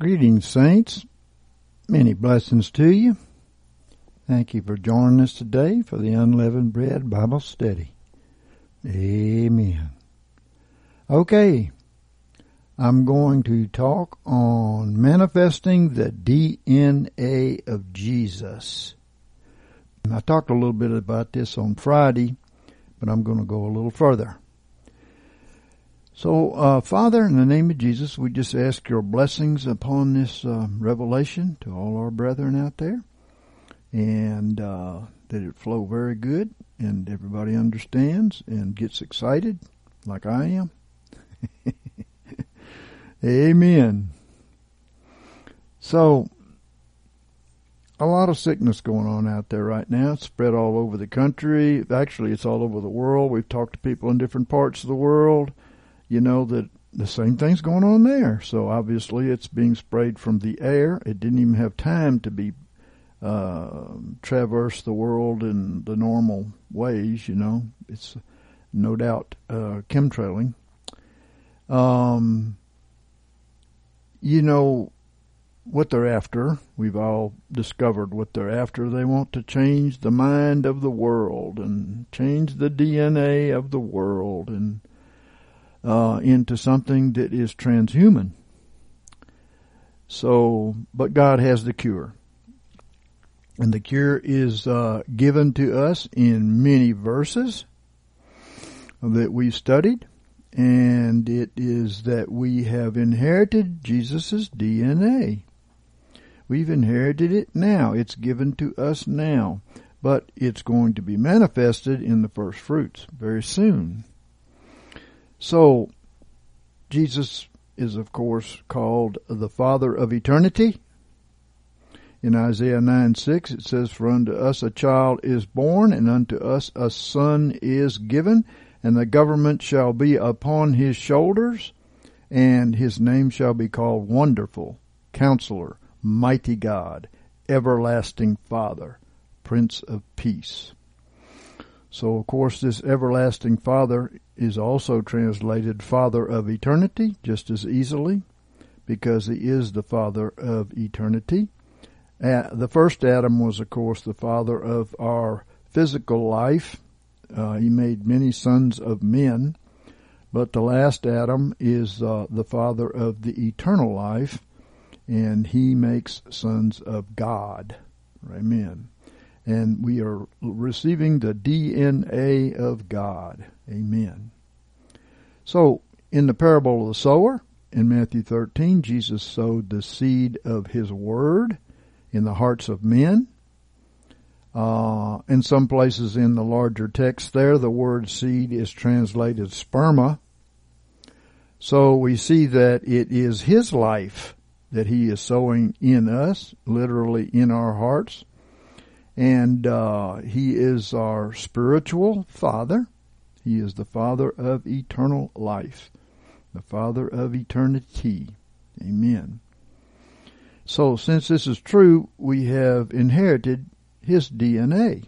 Greetings, saints. Many blessings to you. Thank you for joining us today for the Unleavened Bread Bible Study. Amen. Okay, I'm going to talk on manifesting the DNA of Jesus. I talked a little bit about this on Friday, but I'm going to go a little further. So, uh, Father, in the name of Jesus, we just ask your blessings upon this uh, revelation to all our brethren out there, and uh, that it flow very good, and everybody understands and gets excited, like I am. Amen. So, a lot of sickness going on out there right now. It's spread all over the country. Actually, it's all over the world. We've talked to people in different parts of the world. You know that the same thing's going on there. So obviously, it's being sprayed from the air. It didn't even have time to be uh, traverse the world in the normal ways. You know, it's no doubt uh, chemtrailing. Um, you know what they're after. We've all discovered what they're after. They want to change the mind of the world and change the DNA of the world and uh, into something that is transhuman. So, but God has the cure. And the cure is uh, given to us in many verses that we've studied. And it is that we have inherited Jesus' DNA. We've inherited it now. It's given to us now. But it's going to be manifested in the first fruits very soon. So, Jesus is, of course, called the Father of eternity. In Isaiah 9 6, it says, For unto us a child is born, and unto us a son is given, and the government shall be upon his shoulders, and his name shall be called Wonderful, Counselor, Mighty God, Everlasting Father, Prince of Peace. So, of course, this everlasting Father is also translated Father of eternity just as easily because he is the Father of eternity. The first Adam was, of course, the father of our physical life. Uh, he made many sons of men, but the last Adam is uh, the father of the eternal life, and he makes sons of God. Amen and we are receiving the DNA of God. Amen. So, in the parable of the sower in Matthew 13, Jesus sowed the seed of his word in the hearts of men. Uh, in some places in the larger text there, the word seed is translated sperma. So we see that it is his life that he is sowing in us, literally in our hearts and uh, he is our spiritual father. He is the father of eternal life, the father of eternity. Amen. So, since this is true, we have inherited his DNA.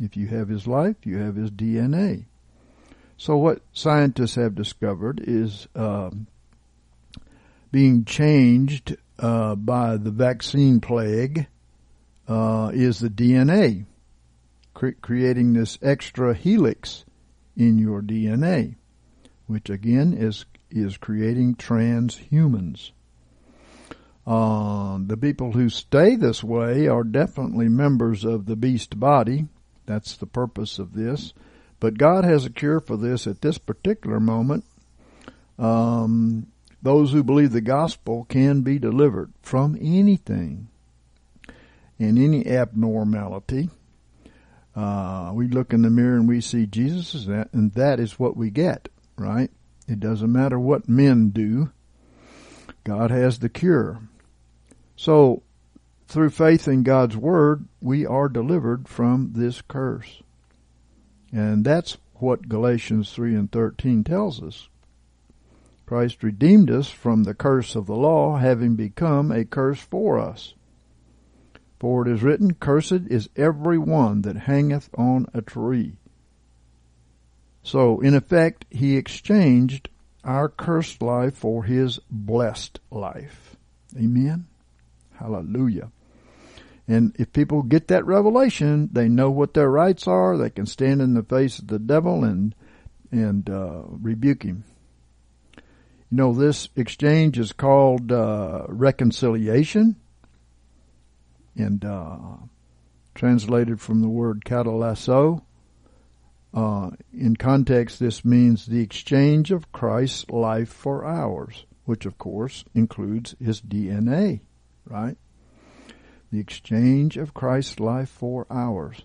If you have his life, you have his DNA. So, what scientists have discovered is uh, being changed uh, by the vaccine plague uh, is the DNA, cre- creating this extra helix in your DNA, which again is is creating transhumans. Uh, the people who stay this way are definitely members of the beast body. That's the purpose of this. But God has a cure for this at this particular moment. Um, those who believe the gospel can be delivered from anything and any abnormality. Uh, we look in the mirror and we see Jesus, is that, and that is what we get, right? It doesn't matter what men do. God has the cure. So, through faith in God's Word, we are delivered from this curse. And that's what Galatians 3 and 13 tells us. Christ redeemed us from the curse of the law, having become a curse for us. For it is written, Cursed is every one that hangeth on a tree. So, in effect, he exchanged our cursed life for his blessed life. Amen? Hallelujah. And if people get that revelation, they know what their rights are. They can stand in the face of the devil and and uh, rebuke him. You know, this exchange is called uh, reconciliation, and uh, translated from the word katalasso. Uh, in context, this means the exchange of Christ's life for ours, which of course includes his DNA, right? The exchange of Christ's life for ours.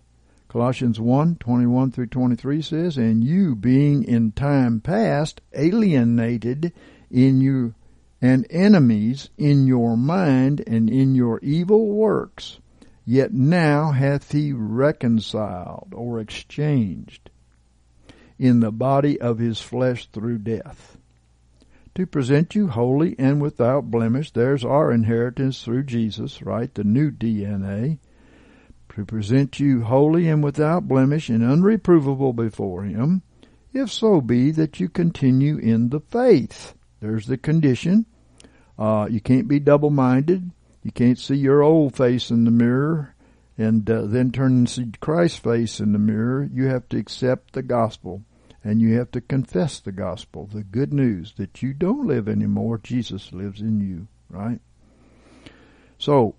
Colossians 1, 21 through 23 says, And you being in time past alienated in you and enemies in your mind and in your evil works, yet now hath he reconciled or exchanged in the body of his flesh through death. To present you holy and without blemish, there's our inheritance through Jesus, right? The new DNA. To present you holy and without blemish and unreprovable before him, if so be that you continue in the faith. There's the condition. Uh, you can't be double minded. You can't see your old face in the mirror and uh, then turn and see Christ's face in the mirror. You have to accept the gospel and you have to confess the gospel, the good news that you don't live anymore, Jesus lives in you, right? So,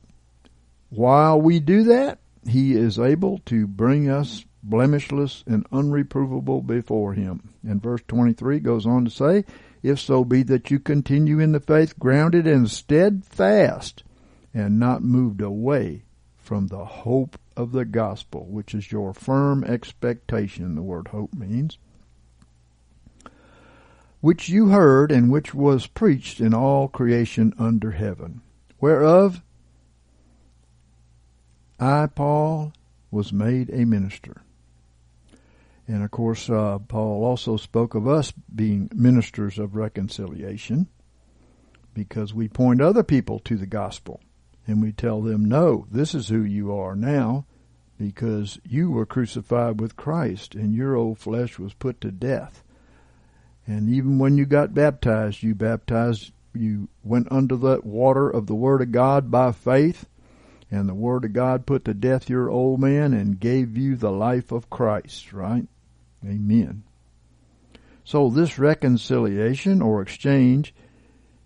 while we do that, he is able to bring us blemishless and unreprovable before him. And verse 23 goes on to say, If so be that you continue in the faith, grounded and steadfast, and not moved away from the hope of the gospel, which is your firm expectation, the word hope means which you heard and which was preached in all creation under heaven, whereof I, Paul, was made a minister. And of course, uh, Paul also spoke of us being ministers of reconciliation because we point other people to the gospel and we tell them, no, this is who you are now because you were crucified with Christ and your old flesh was put to death and even when you got baptized, you baptized, you went under the water of the Word of God by faith, and the Word of God put to death your old man and gave you the life of Christ, right? Amen. So this reconciliation or exchange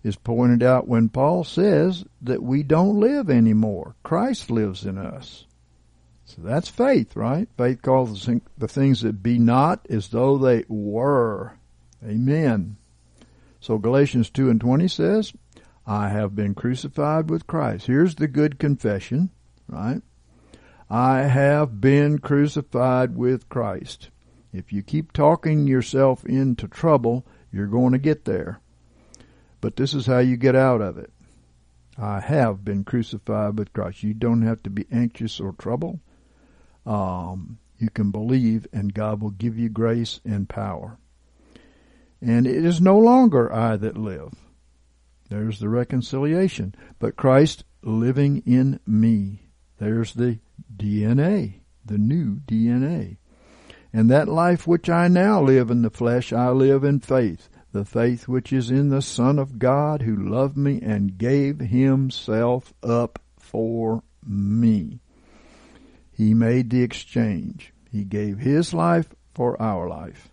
is pointed out when Paul says that we don't live anymore. Christ lives in us. So that's faith, right? Faith calls the things that be not as though they were. Amen. So Galatians 2 and 20 says, I have been crucified with Christ. Here's the good confession, right? I have been crucified with Christ. If you keep talking yourself into trouble, you're going to get there. But this is how you get out of it. I have been crucified with Christ. You don't have to be anxious or troubled. Um, you can believe, and God will give you grace and power. And it is no longer I that live. There's the reconciliation. But Christ living in me. There's the DNA, the new DNA. And that life which I now live in the flesh, I live in faith, the faith which is in the Son of God who loved me and gave himself up for me. He made the exchange. He gave his life for our life.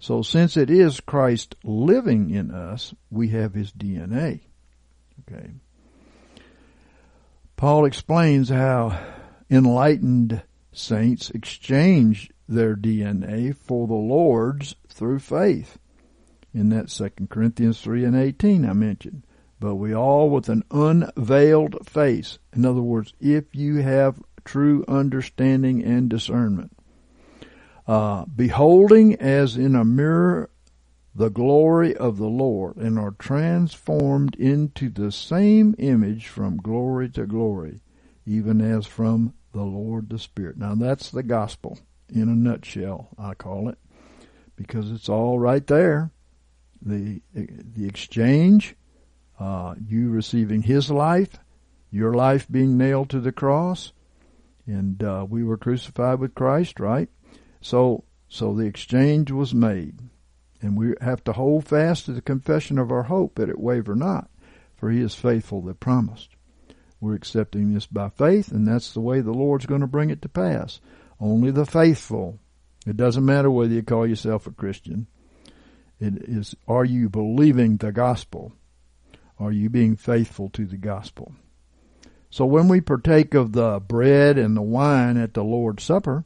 So since it is Christ living in us, we have his DNA. Okay. Paul explains how enlightened saints exchange their DNA for the Lord's through faith. In that 2 Corinthians 3 and 18 I mentioned. But we all with an unveiled face. In other words, if you have true understanding and discernment uh, beholding as in a mirror the glory of the Lord and are transformed into the same image from glory to glory, even as from the Lord the Spirit. Now that's the gospel in a nutshell, I call it, because it's all right there. The the exchange, uh, you receiving His life, your life being nailed to the cross, and uh, we were crucified with Christ, right? So so the exchange was made. And we have to hold fast to the confession of our hope that it waver not, for he is faithful that promised. We're accepting this by faith, and that's the way the Lord's going to bring it to pass. Only the faithful. It doesn't matter whether you call yourself a Christian. It is, are you believing the gospel? Are you being faithful to the gospel? So when we partake of the bread and the wine at the Lord's Supper,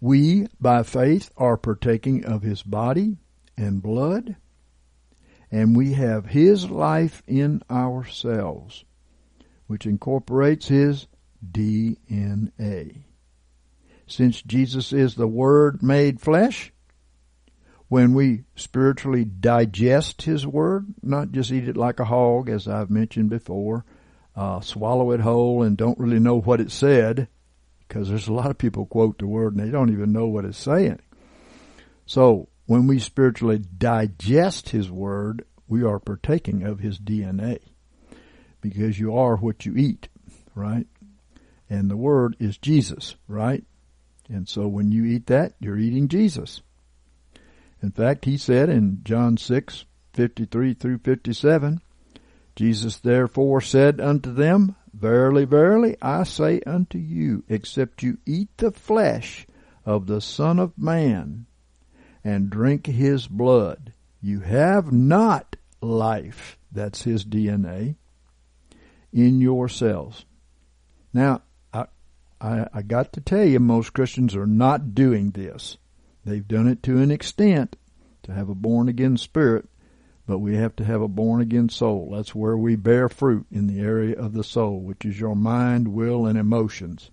we, by faith, are partaking of his body and blood, and we have his life in ourselves, which incorporates his DNA. Since Jesus is the Word made flesh, when we spiritually digest His Word, not just eat it like a hog, as I've mentioned before, uh, swallow it whole and don't really know what it said, because there's a lot of people quote the word and they don't even know what it's saying. So when we spiritually digest His Word, we are partaking of His DNA because you are what you eat, right? And the Word is Jesus, right? And so when you eat that, you're eating Jesus. In fact, He said in John 6, 53 through 57, Jesus therefore said unto them, Verily, verily, I say unto you, except you eat the flesh of the Son of Man and drink his blood, you have not life, that's his DNA, in yourselves. Now, I, I, I got to tell you, most Christians are not doing this. They've done it to an extent to have a born again spirit, but we have to have a born again soul. That's where we bear fruit in the area of the soul, which is your mind, will, and emotions.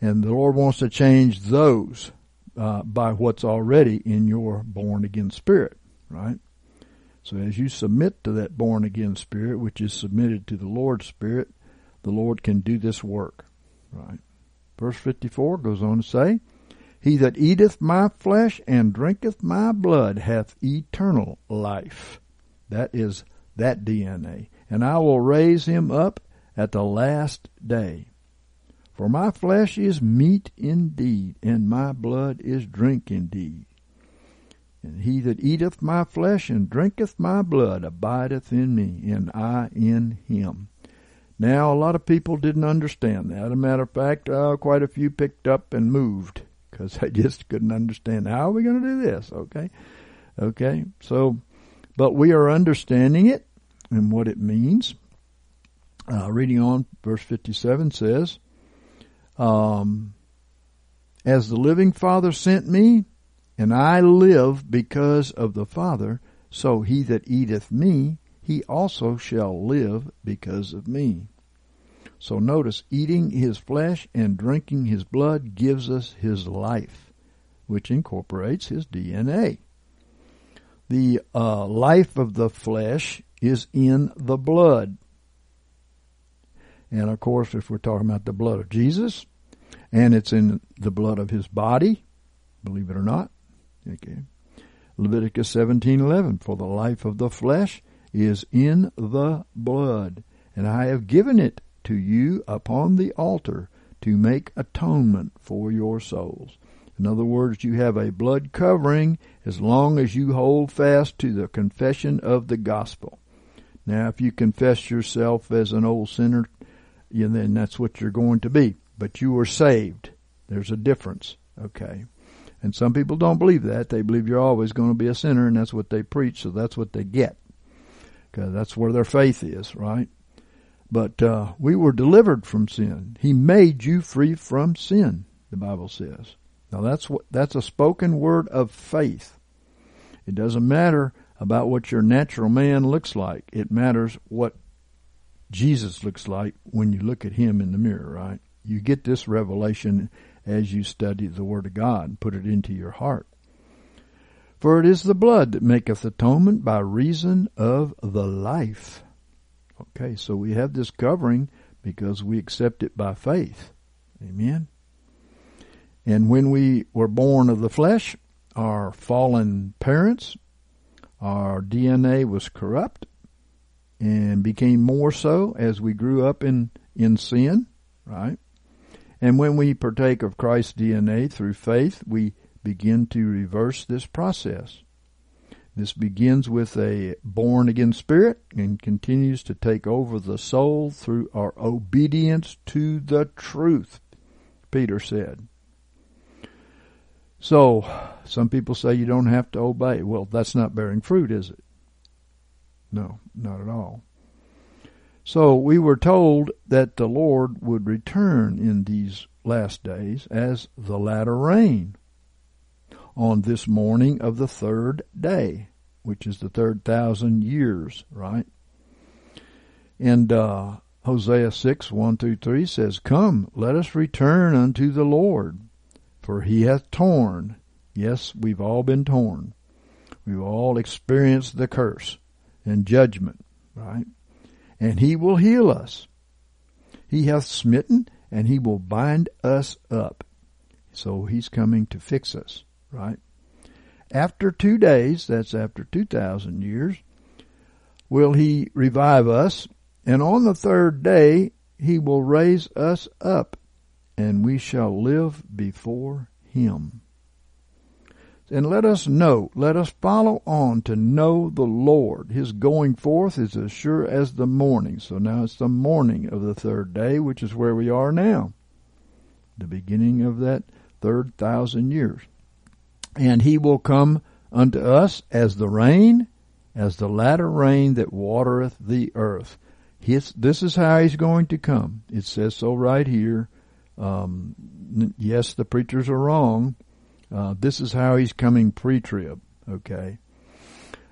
And the Lord wants to change those uh, by what's already in your born again spirit, right? So as you submit to that born again spirit, which is submitted to the Lord's spirit, the Lord can do this work, right? Verse 54 goes on to say, he that eateth my flesh and drinketh my blood hath eternal life. That is that DNA. And I will raise him up at the last day. For my flesh is meat indeed, and my blood is drink indeed. And he that eateth my flesh and drinketh my blood abideth in me, and I in him. Now, a lot of people didn't understand that. As a matter of fact, uh, quite a few picked up and moved because I just couldn't understand how are we going to do this. Okay, okay. So, but we are understanding it and what it means. Uh, reading on, verse fifty-seven says, um, "As the living Father sent me, and I live because of the Father, so he that eateth me, he also shall live because of me." So notice, eating his flesh and drinking his blood gives us his life, which incorporates his DNA. The uh, life of the flesh is in the blood. And of course, if we're talking about the blood of Jesus, and it's in the blood of his body, believe it or not, okay. Leviticus 17:11 for the life of the flesh is in the blood and I have given it to you upon the altar to make atonement for your souls. In other words, you have a blood covering as long as you hold fast to the confession of the gospel. Now, if you confess yourself as an old sinner, yeah, then that's what you're going to be. But you are saved. There's a difference. Okay. And some people don't believe that. They believe you're always going to be a sinner, and that's what they preach, so that's what they get. Because that's where their faith is, right? But uh, we were delivered from sin. He made you free from sin, the Bible says. Now that's what that's a spoken word of faith. It doesn't matter about what your natural man looks like. It matters what Jesus looks like when you look at him in the mirror, right? You get this revelation as you study the Word of God and put it into your heart. For it is the blood that maketh atonement by reason of the life. Okay, so we have this covering because we accept it by faith. Amen. And when we were born of the flesh, our fallen parents, our DNA was corrupt and became more so as we grew up in, in sin, right? And when we partake of Christ's DNA through faith, we begin to reverse this process. This begins with a born again spirit and continues to take over the soul through our obedience to the truth, Peter said. So, some people say you don't have to obey. Well, that's not bearing fruit, is it? No, not at all. So we were told that the Lord would return in these last days as the latter rain on this morning of the third day, which is the third thousand years, right? And uh, Hosea 6, 1 through 3 says, Come, let us return unto the Lord, for he hath torn. Yes, we've all been torn. We've all experienced the curse and judgment, right? And he will heal us. He hath smitten, and he will bind us up. So he's coming to fix us right? After two days, that's after 2,000 years, will he revive us, and on the third day he will raise us up, and we shall live before him. And let us know, let us follow on to know the Lord. His going forth is as sure as the morning. So now it's the morning of the third day, which is where we are now. The beginning of that third thousand years and he will come unto us as the rain, as the latter rain that watereth the earth. His, this is how he's going to come. It says so right here. Um, yes, the preachers are wrong. Uh, this is how he's coming pre-trib. Okay,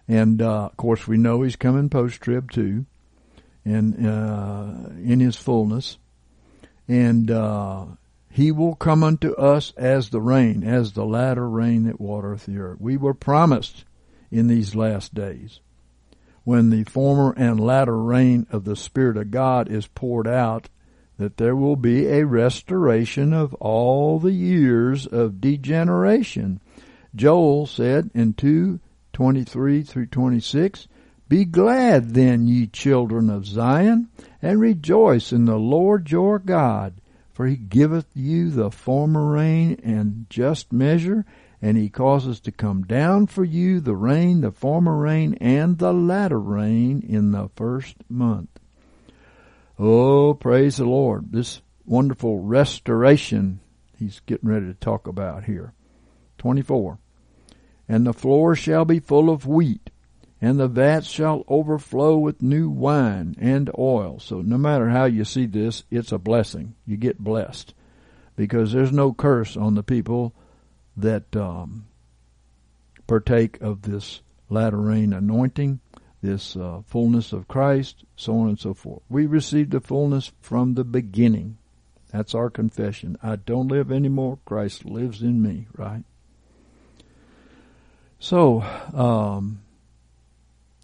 and uh, of course we know he's coming post-trib too, and uh, in his fullness, and uh, he will come unto us as the rain, as the latter rain that watereth the earth. We were promised in these last days, when the former and latter rain of the Spirit of God is poured out, that there will be a restoration of all the years of degeneration. Joel said in 2 23 through 26, Be glad then, ye children of Zion, and rejoice in the Lord your God for he giveth you the former rain and just measure, and he causes to come down for you the rain, the former rain, and the latter rain in the first month. Oh, praise the Lord. This wonderful restoration he's getting ready to talk about here. 24. And the floor shall be full of wheat, and the vats shall overflow with new wine and oil. So no matter how you see this, it's a blessing. You get blessed because there's no curse on the people that um, partake of this latter rain anointing, this uh, fullness of Christ, so on and so forth. We received the fullness from the beginning. That's our confession. I don't live anymore. Christ lives in me, right? So, um,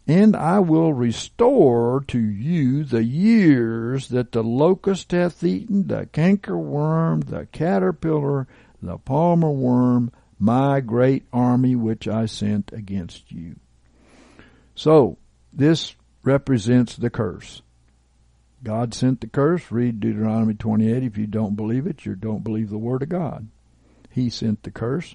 and I will restore to you the years that the locust hath eaten, the cankerworm, the caterpillar, the palmer worm, my great army which I sent against you. So, this represents the curse. God sent the curse. Read Deuteronomy 28. If you don't believe it, you don't believe the Word of God. He sent the curse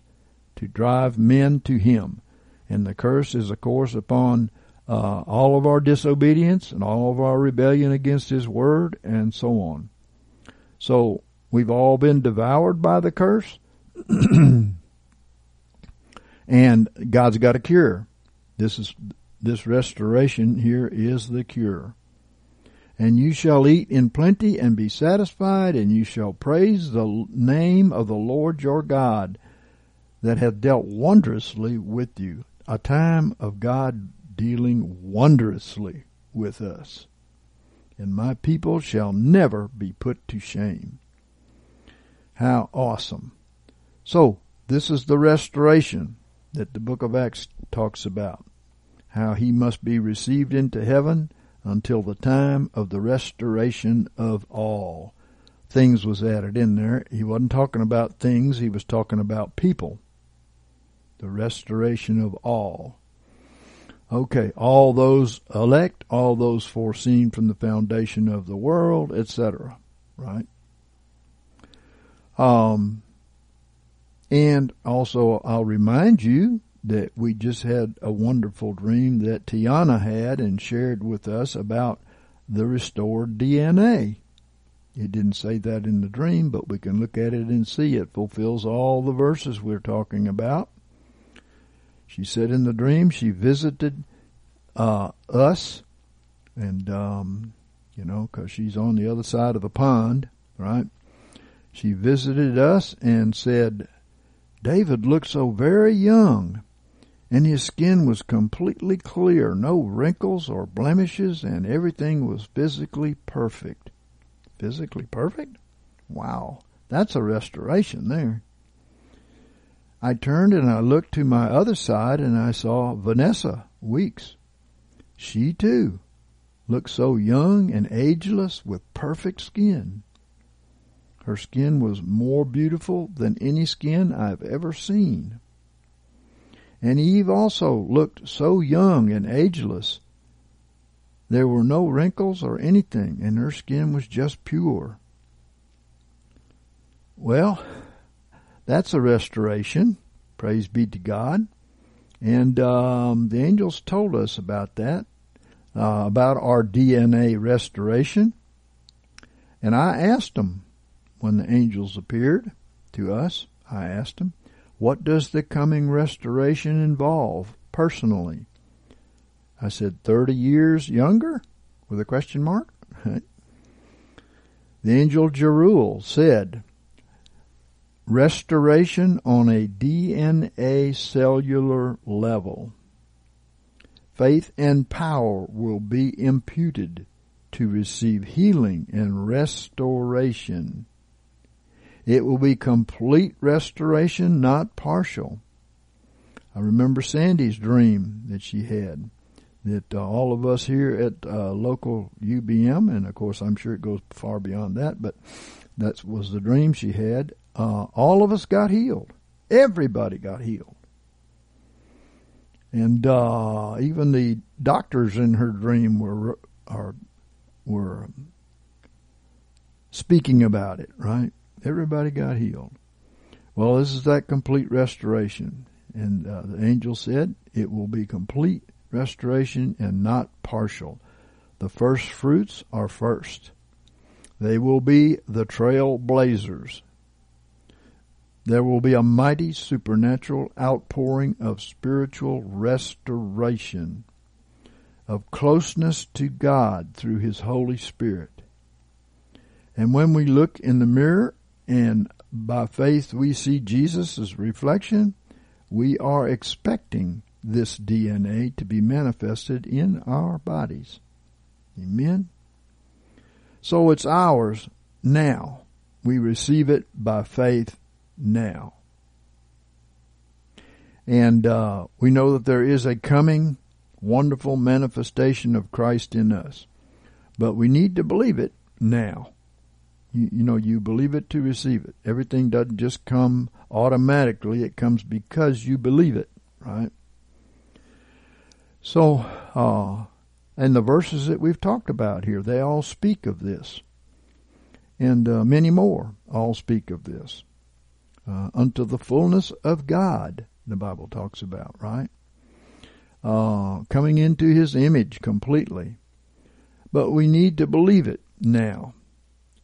to drive men to Him. And the curse is, of course, upon uh, all of our disobedience and all of our rebellion against His Word and so on. So we've all been devoured by the curse, and God's got a cure. This is this restoration here is the cure. And you shall eat in plenty and be satisfied, and you shall praise the name of the Lord your God that hath dealt wondrously with you. A time of God dealing wondrously with us. And my people shall never be put to shame. How awesome. So, this is the restoration. that the book of Acts talks about. How he must be received into heaven until the time of the restoration of all. Things was added in there. He wasn't talking about things, he was talking about people. The restoration of all. Okay, all those elect, all those foreseen from the foundation of the world, etc. Right? Um, and also, I'll remind you that we just had a wonderful dream that Tiana had and shared with us about the restored DNA. It didn't say that in the dream, but we can look at it and see it fulfills all the verses we're talking about. She said in the dream she visited uh, us, and um, you know, because she's on the other side of the pond, right? She visited us and said, David looked so very young, and his skin was completely clear, no wrinkles or blemishes, and everything was physically perfect. Physically perfect? Wow, that's a restoration there. I turned and I looked to my other side and I saw Vanessa Weeks. She too looked so young and ageless with perfect skin. Her skin was more beautiful than any skin I've ever seen. And Eve also looked so young and ageless. There were no wrinkles or anything, and her skin was just pure. Well, that's a restoration. Praise be to God. And um, the angels told us about that, uh, about our DNA restoration. And I asked them when the angels appeared to us, I asked them, what does the coming restoration involve personally? I said, 30 years younger? With a question mark? the angel Jeruel said, restoration on a DNA cellular level. Faith and power will be imputed to receive healing and restoration. It will be complete restoration, not partial. I remember Sandy's dream that she had that uh, all of us here at uh, local UBM, and of course I'm sure it goes far beyond that, but that was the dream she had uh, all of us got healed. Everybody got healed. And uh, even the doctors in her dream were are, were speaking about it, right? Everybody got healed. Well, this is that complete restoration. And uh, the angel said it will be complete restoration and not partial. The first fruits are first. They will be the trailblazers. There will be a mighty supernatural outpouring of spiritual restoration, of closeness to God through His Holy Spirit. And when we look in the mirror and by faith we see Jesus' reflection, we are expecting this DNA to be manifested in our bodies. Amen? So it's ours now. We receive it by faith now. And uh, we know that there is a coming wonderful manifestation of Christ in us. But we need to believe it now. You, you, know, you believe it to receive it. Everything doesn't just come automatically. It comes because you believe it, right? So, uh, and the verses that we've talked about here, they all speak of this. And uh, many more all speak of this uh, unto the fullness of God, the Bible talks about, right? Uh, coming into His image completely. But we need to believe it now.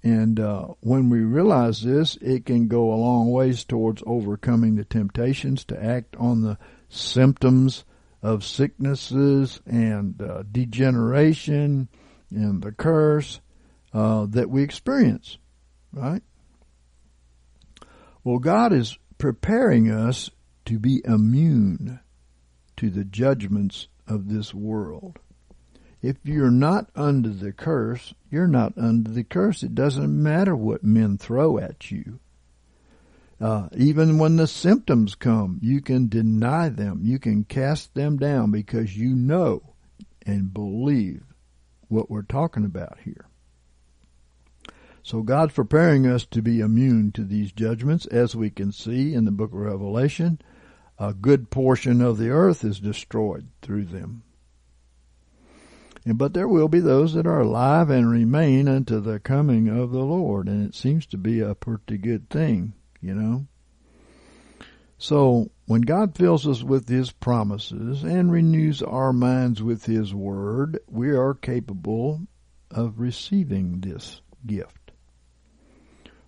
And uh, when we realize this, it can go a long ways towards overcoming the temptations to act on the symptoms of sicknesses and uh, degeneration and the curse uh, that we experience, right? Well, God is preparing us to be immune to the judgments of this world. If you're not under the curse, you're not under the curse. It doesn't matter what men throw at you. Uh, even when the symptoms come, you can deny them. You can cast them down because you know and believe what we're talking about here. So God's preparing us to be immune to these judgments, as we can see in the book of Revelation. A good portion of the earth is destroyed through them. But there will be those that are alive and remain unto the coming of the Lord, and it seems to be a pretty good thing, you know. So, when God fills us with His promises and renews our minds with His Word, we are capable of receiving this gift.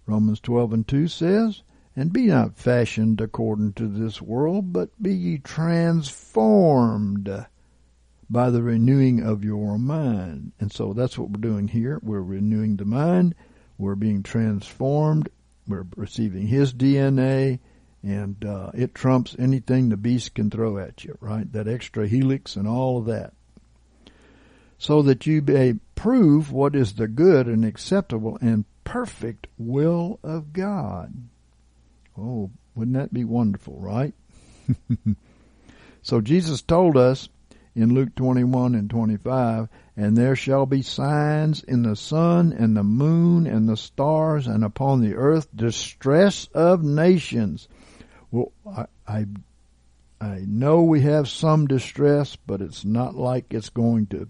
Romans 12 and 2 says, And be not fashioned according to this world, but be ye transformed by the renewing of your mind. And so that's what we're doing here. We're renewing the mind. We're being transformed. We're receiving His DNA, and uh, it trumps anything the beast can throw at you, right? That extra helix and all of that. So that you may prove what is the good and acceptable and perfect will of God. Oh, wouldn't that be wonderful, right? so Jesus told us in Luke 21 and 25, and there shall be signs in the sun and the moon and the stars and upon the earth distress of nations. Well, I, I, I know we have some distress, but it's not like it's going to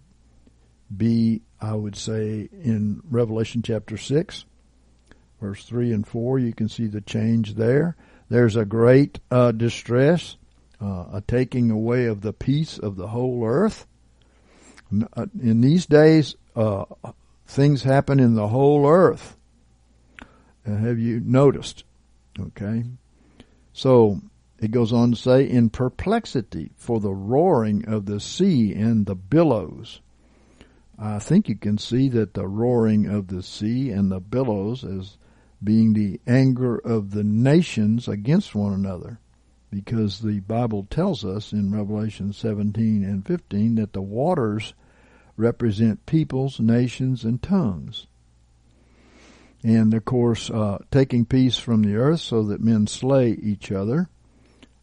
be, I would say, in Revelation chapter 6, verse 3 and 4, you can see the change there. There's a great uh, distress uh, a taking away of the peace of the whole earth. Uh, in these days, uh, things happen in the whole earth. Uh, have you noticed? Okay. So it goes on to say, in perplexity for the roaring of the sea and the billows. I think you can see that the roaring of the sea and the billows as being the anger of the nations against one another because the Bible tells us in Revelation 17 and 15 that the waters represent peoples, nations, and tongues. And of course, uh, taking peace from the earth so that men slay each other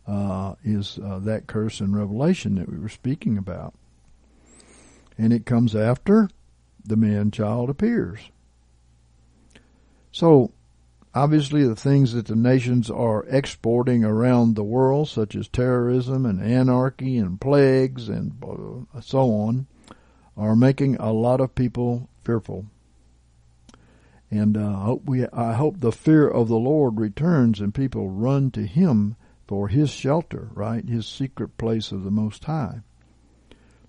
uh, is uh, that curse in Revelation that we were speaking about. And it comes after the man child appears. So Obviously, the things that the nations are exporting around the world, such as terrorism and anarchy and plagues and so on, are making a lot of people fearful. And uh, hope we, I hope the fear of the Lord returns and people run to Him for His shelter, right? His secret place of the Most High.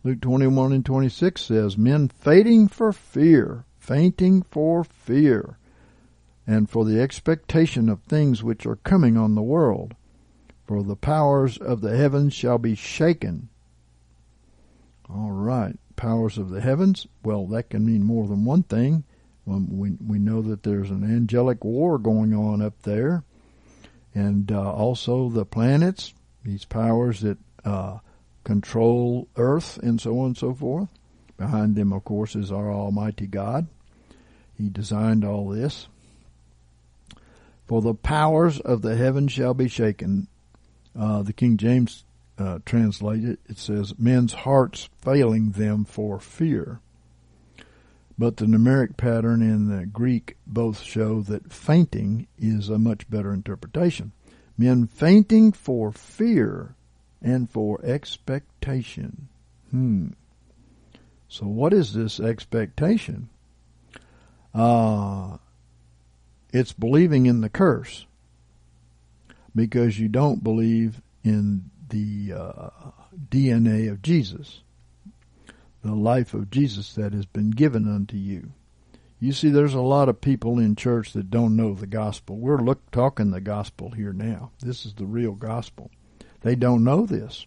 Luke 21 and 26 says, Men fainting for fear, fainting for fear and for the expectation of things which are coming on the world. For the powers of the heavens shall be shaken. All right, powers of the heavens. Well, that can mean more than one thing. we we know that there's an angelic war going on up there, and uh, also the planets, these powers that uh, control Earth, and so on and so forth. Behind them, of course, is our Almighty God. He designed all this. For the powers of the heavens shall be shaken. Uh, the King James uh, translated, it says, men's hearts failing them for fear. But the numeric pattern in the Greek both show that fainting is a much better interpretation. Men fainting for fear and for expectation. Hmm. So what is this expectation? Uh, it's believing in the curse because you don't believe in the uh, DNA of Jesus, the life of Jesus that has been given unto you. You see, there's a lot of people in church that don't know the gospel. We're look, talking the gospel here now. This is the real gospel. They don't know this.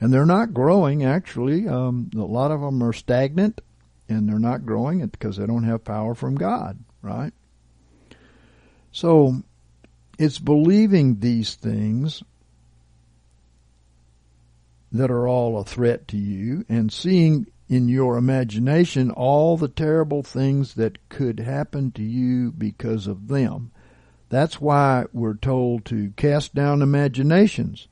And they're not growing, actually. Um, a lot of them are stagnant, and they're not growing because they don't have power from God, right? So it's believing these things that are all a threat to you and seeing in your imagination all the terrible things that could happen to you because of them. That's why we're told to cast down imaginations.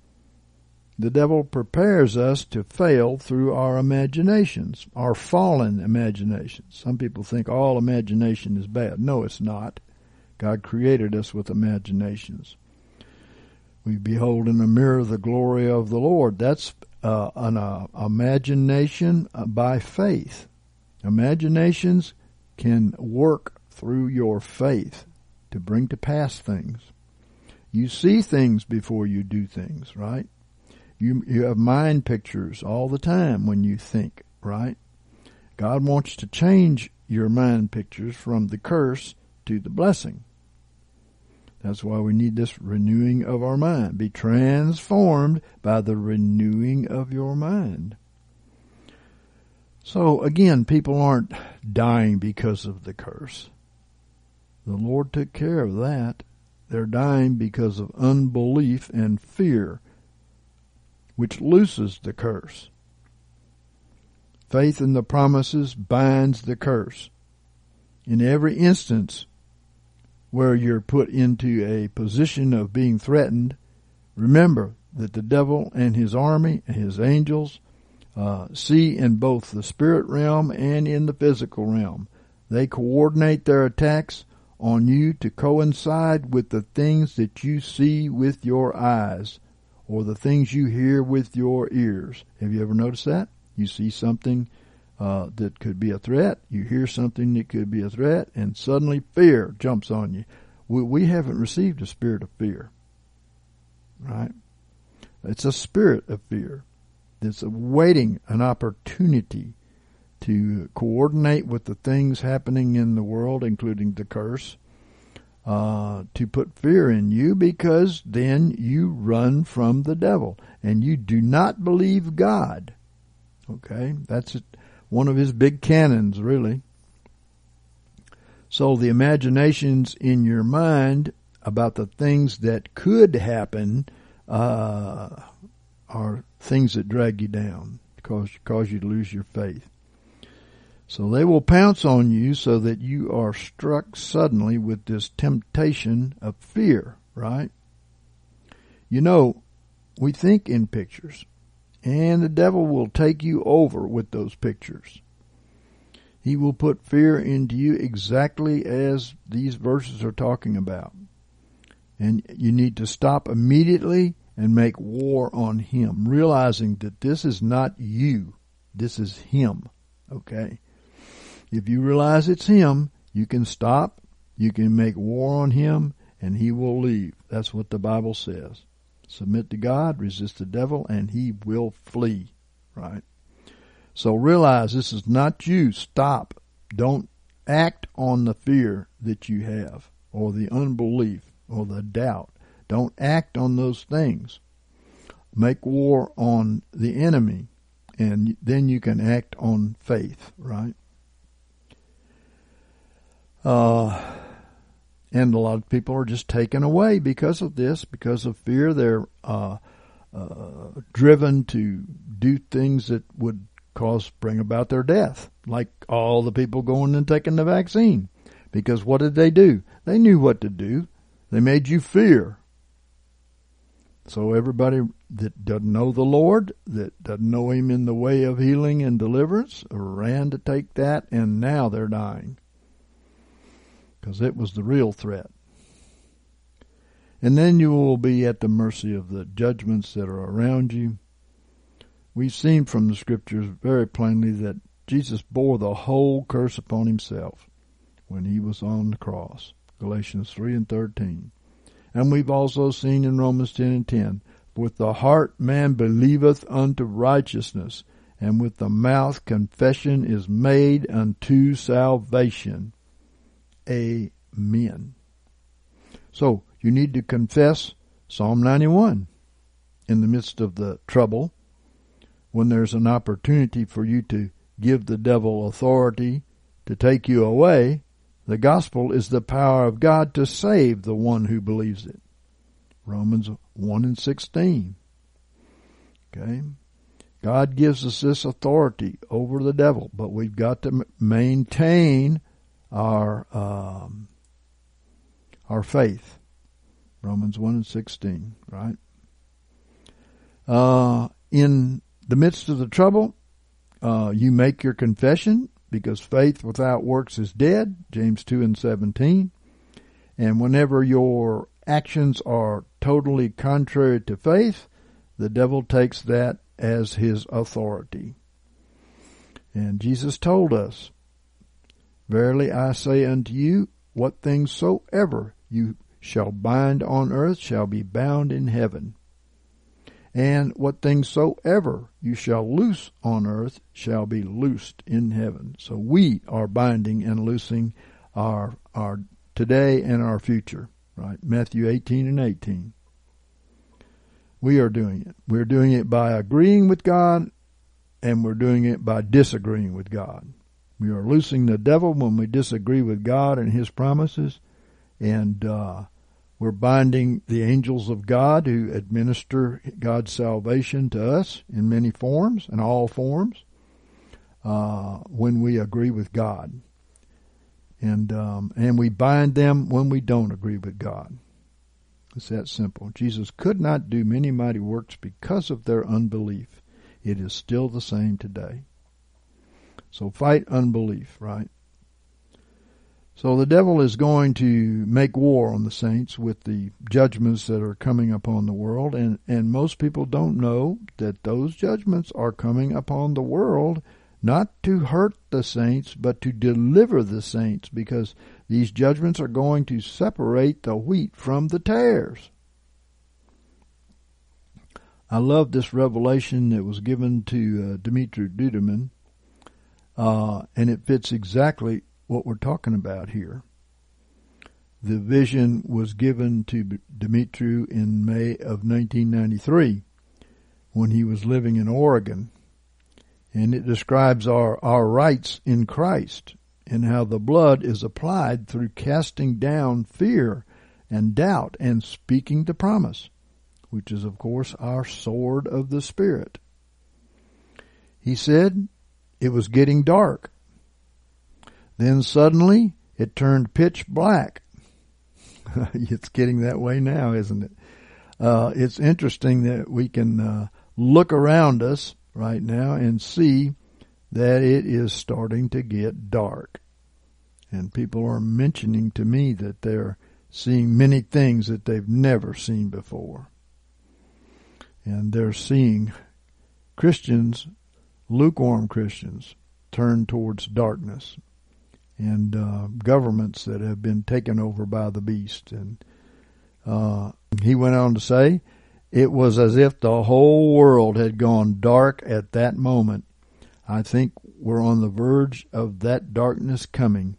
The devil prepares us to fail through our imaginations, our fallen imaginations. Some people think all imagination is bad. No, it's not. God created us with imaginations. We behold in a mirror the glory of the Lord. That's uh, an uh, imagination by faith. Imaginations can work through your faith to bring to pass things. You see things before you do things, right? You, you have mind pictures all the time when you think, right? God wants to change your mind pictures from the curse to the blessing. That's why we need this renewing of our mind. Be transformed by the renewing of your mind. So again, people aren't dying because of the curse. The Lord took care of that. They're dying because of unbelief and fear, which looses the curse. Faith in the promises binds the curse. In every instance where you're put into a position of being threatened, remember that the devil and his army and his angels uh, see in both the spirit realm and in the physical realm. They coordinate their attacks on you to coincide with the things that you see with your eyes or the things you hear with your ears. Have you ever noticed that? You see something uh, that could be a threat, you hear something that could be a threat, and suddenly fear jumps on you. We, we haven't received a spirit of fear, right? It's a spirit of fear that's awaiting an opportunity to coordinate with the things happening in the world, including the curse, uh, to put fear in you because then you run from the devil and you do not believe God. Okay, that's one of his big cannons, really. So the imaginations in your mind about the things that could happen uh, are things that drag you down, cause cause you to lose your faith. So they will pounce on you so that you are struck suddenly with this temptation of fear, right? You know, we think in pictures, and the devil will take you over with those pictures. He will put fear into you exactly as these verses are talking about. And you need to stop immediately and make war on him, realizing that this is not you. This is him. Okay? If you realize it's him, you can stop, you can make war on him, and he will leave. That's what the Bible says. Submit to God, resist the devil, and he will flee. Right? So realize this is not you. Stop. Don't act on the fear that you have, or the unbelief, or the doubt. Don't act on those things. Make war on the enemy, and then you can act on faith, right? Uh, and a lot of people are just taken away because of this, because of fear. They're uh, uh, driven to do things that would cause bring about their death, like all the people going and taking the vaccine. Because what did they do? They knew what to do. They made you fear. So everybody that doesn't know the Lord, that doesn't know Him in the way of healing and deliverance, ran to take that, and now they're dying because it was the real threat. And then you will be at the mercy of the judgments that are around you. We've seen from the scriptures very plainly that Jesus bore the whole curse upon himself when he was on the cross. Galatians 3 and 13. And we've also seen in Romans 10 and 10, with the heart man believeth unto righteousness, and with the mouth confession is made unto salvation. Amen. So you need to confess Psalm 91 in the midst of the trouble when there's an opportunity for you to give the devil authority to take you away. The gospel is the power of God to save the one who believes it. Romans 1 and 16. Okay. God gives us this authority over the devil, but we've got to maintain our um, our faith Romans 1 and 16, right? Uh, in the midst of the trouble, uh, you make your confession because faith without works is dead, James 2 and 17. And whenever your actions are totally contrary to faith, the devil takes that as his authority. And Jesus told us, Verily I say unto you, what things soever you shall bind on earth shall be bound in heaven. And what things soever you shall loose on earth shall be loosed in heaven. So we are binding and loosing our, our today and our future, right? Matthew 18 and 18. We are doing it. We're doing it by agreeing with God and we're doing it by disagreeing with God. We are loosing the devil when we disagree with God and His promises, and uh, we're binding the angels of God who administer God's salvation to us in many forms and all forms uh, when we agree with God, and um, and we bind them when we don't agree with God. It's that simple. Jesus could not do many mighty works because of their unbelief. It is still the same today. So fight unbelief, right? So the devil is going to make war on the saints with the judgments that are coming upon the world, and, and most people don't know that those judgments are coming upon the world not to hurt the saints, but to deliver the saints, because these judgments are going to separate the wheat from the tares. I love this revelation that was given to uh, Dimitri Duduman uh, and it fits exactly what we're talking about here. The vision was given to Dimitri in May of 1993 when he was living in Oregon. And it describes our, our rights in Christ and how the blood is applied through casting down fear and doubt and speaking the promise, which is, of course, our sword of the Spirit. He said, it was getting dark. Then suddenly it turned pitch black. it's getting that way now, isn't it? Uh, it's interesting that we can uh, look around us right now and see that it is starting to get dark. And people are mentioning to me that they're seeing many things that they've never seen before. And they're seeing Christians lukewarm Christians turn towards darkness and uh, governments that have been taken over by the beast. And uh, he went on to say, it was as if the whole world had gone dark at that moment. I think we're on the verge of that darkness coming.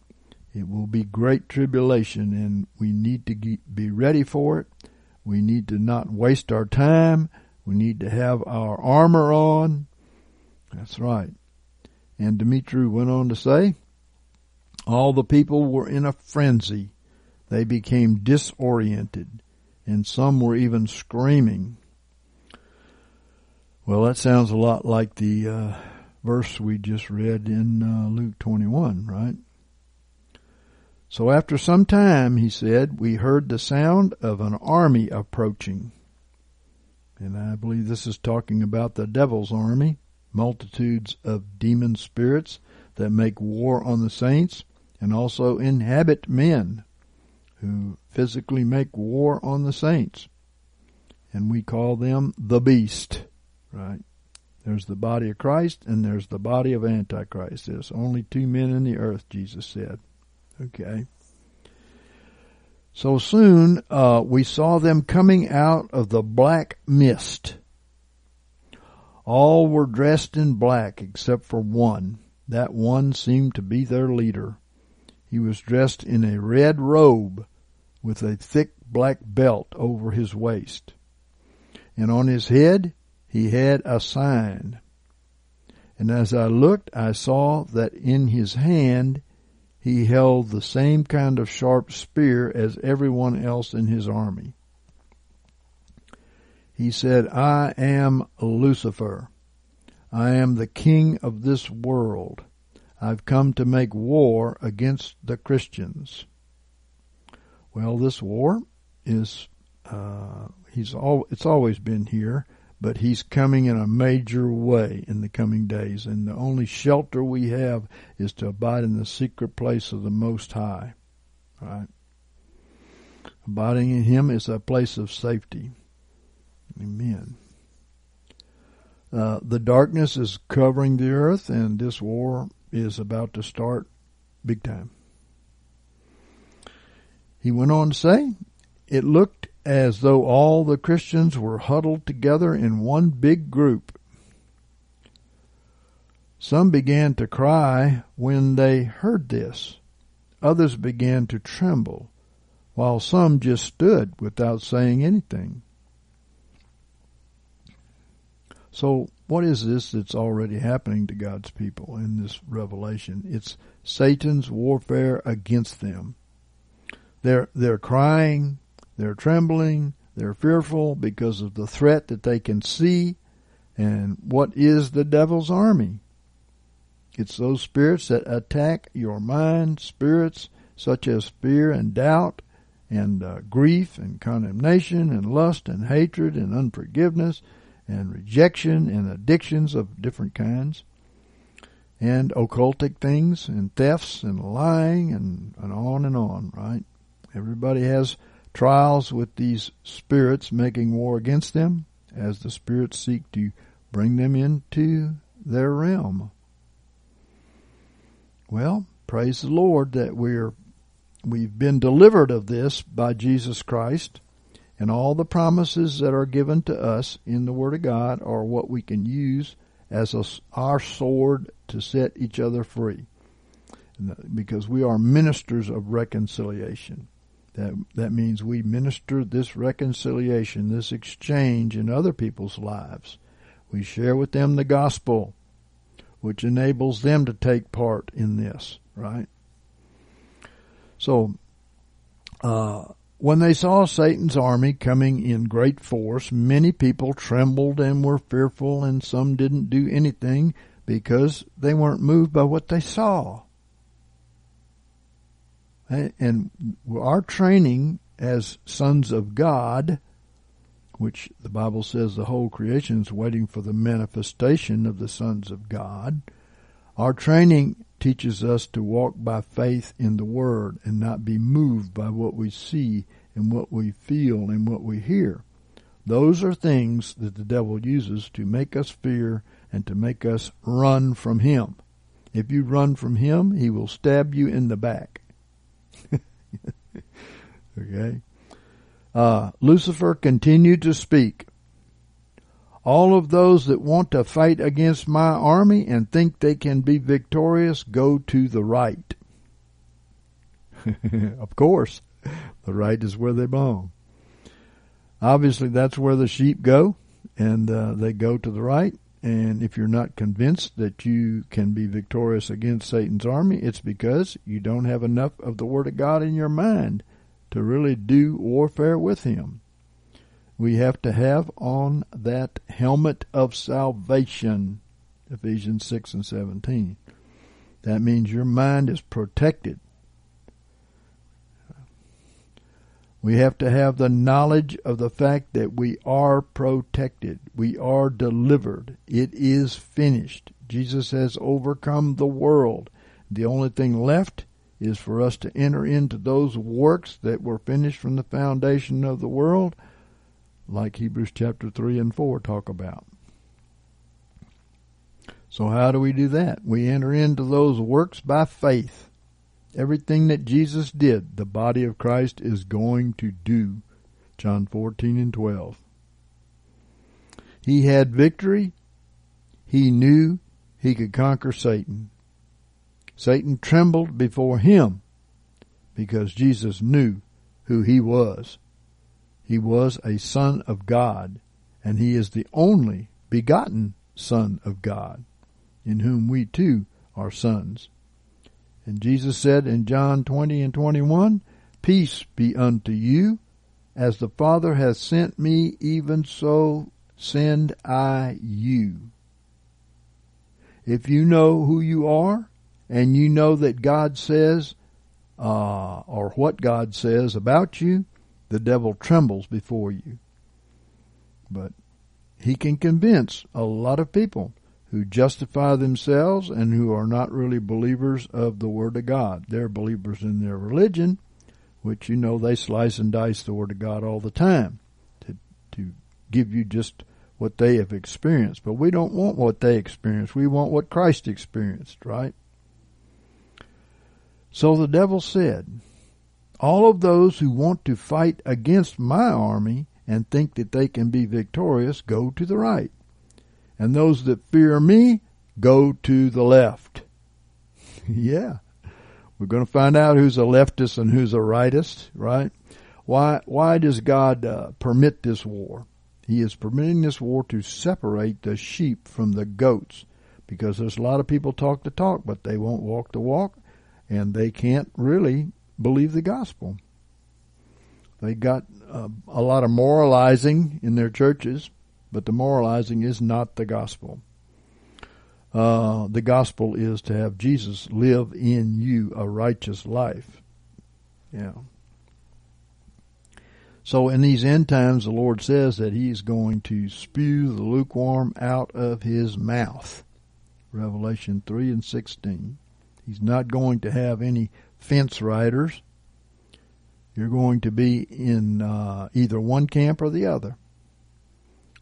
It will be great tribulation, and we need to be ready for it. We need to not waste our time. We need to have our armor on. That's right. And Dimitri went on to say, all the people were in a frenzy. They became disoriented, and some were even screaming. Well, that sounds a lot like the uh, verse we just read in uh, Luke 21, right? So after some time, he said, we heard the sound of an army approaching. And I believe this is talking about the devil's army multitudes of demon spirits that make war on the saints and also inhabit men who physically make war on the saints. And we call them the beast, right? There's the body of Christ and there's the body of Antichrist. There's only two men in the earth, Jesus said. Okay. So soon uh, we saw them coming out of the black mist all were dressed in black except for one. That one seemed to be their leader. He was dressed in a red robe with a thick black belt over his waist. And on his head he had a sign. And as I looked, I saw that in his hand he held the same kind of sharp spear as everyone else in his army. He said, I am Lucifer. I am the king of this world. I've come to make war against the Christians. Well, this war is Uh, he's all, it's always been here, but he's coming in a major way in the coming days. And the only shelter we have is to abide in the secret place of the Most High. Right? Abiding in him is a place of safety. Amen. Uh, the darkness is covering the earth, and this war is about to start big time. He went on to say, it looked as though all the Christians were huddled together in one big group. Some began to cry when they heard this. Others began to tremble, while some just stood without saying anything. So, what is this that's already happening to God's people in this revelation? It's Satan's warfare against them. They're, they're crying, they're trembling, they're fearful because of the threat that they can see. And what is the devil's army? It's those spirits that attack your mind, spirits such as fear and doubt, and uh, grief and condemnation and lust and hatred and unforgiveness and rejection and addictions of different kinds and occultic things and thefts and lying and, and on and on, right? Everybody has trials with these spirits making war against them as the spirits seek to bring them into their realm. Well, praise the Lord that we're we've been delivered of this by Jesus Christ and all the promises that are given to us in the Word of God are what we can use as a, our sword to set each other free because we are ministers of reconciliation. That that means we minister this reconciliation, this exchange in other people's lives. We share with them the gospel, which enables them to take part in this, right? So, uh, when they saw Satan's army coming in great force, many people trembled and were fearful, and some didn't do anything because they weren't moved by what they saw. And our training as sons of God, which the Bible says the whole creation is waiting for the manifestation of the sons of God, our training teaches us to walk by faith in the Word and not be moved by what we see and what we feel and what we hear. Those are things that the devil uses to make us fear and to make us run from him. If you run from him, he will stab you in the back. okay. Uh, Lucifer continued to speak. All of those that want to fight against my army and think they can be victorious go to the right. of course, the right is where they belong. Obviously, that's where the sheep go, and uh, they go to the right. And if you're not convinced that you can be victorious against Satan's army, it's because you don't have enough of the Word of God in your mind to really do warfare with him. We have to have on that helmet of salvation, Ephesians 6 and 17. That means your mind is protected We have to have the knowledge of the fact that we are protected. We are delivered. It is finished. Jesus has overcome the world. The only thing left is for us to enter into those works that were finished from the foundation of the world, like Hebrews chapter 3 and 4 talk about. So how do we do that? We enter into those works by faith. Everything that Jesus did, the body of Christ is going to do. John 14 and 12. He had victory. He knew he could conquer Satan. Satan trembled before him because Jesus knew who he was. He was a son of God and he is the only begotten son of God in whom we too are sons. And Jesus said in John 20 and 21, Peace be unto you. As the Father hath sent me, even so send I you. If you know who you are, and you know that God says, uh, or what God says about you, the devil trembles before you. But he can convince a lot of people who justify themselves and who are not really believers of the Word of God. They're believers in their religion, which you know they slice and dice the Word of God all the time to to give you just what they have experienced. But we don't want what they experienced. We want what Christ experienced, right? So the devil said, All of those who want to fight against my army and think that they can be victorious go to the right and those that fear me go to the left. yeah. We're going to find out who's a leftist and who's a rightist, right? Why, why does God uh, permit this war? He is permitting this war to separate the sheep from the goats because there's a lot of people talk the talk, but they won't walk the walk and they can't really believe the gospel. They got uh, a lot of moralizing in their churches but the moralizing is not the gospel. Uh, the gospel is to have Jesus live in you a righteous life. Yeah. So in these end times, the Lord says that He is going to spew the lukewarm out of His mouth. Revelation 3 and 16. He's not going to have any fence riders. You're going to be in uh, either one camp or the other.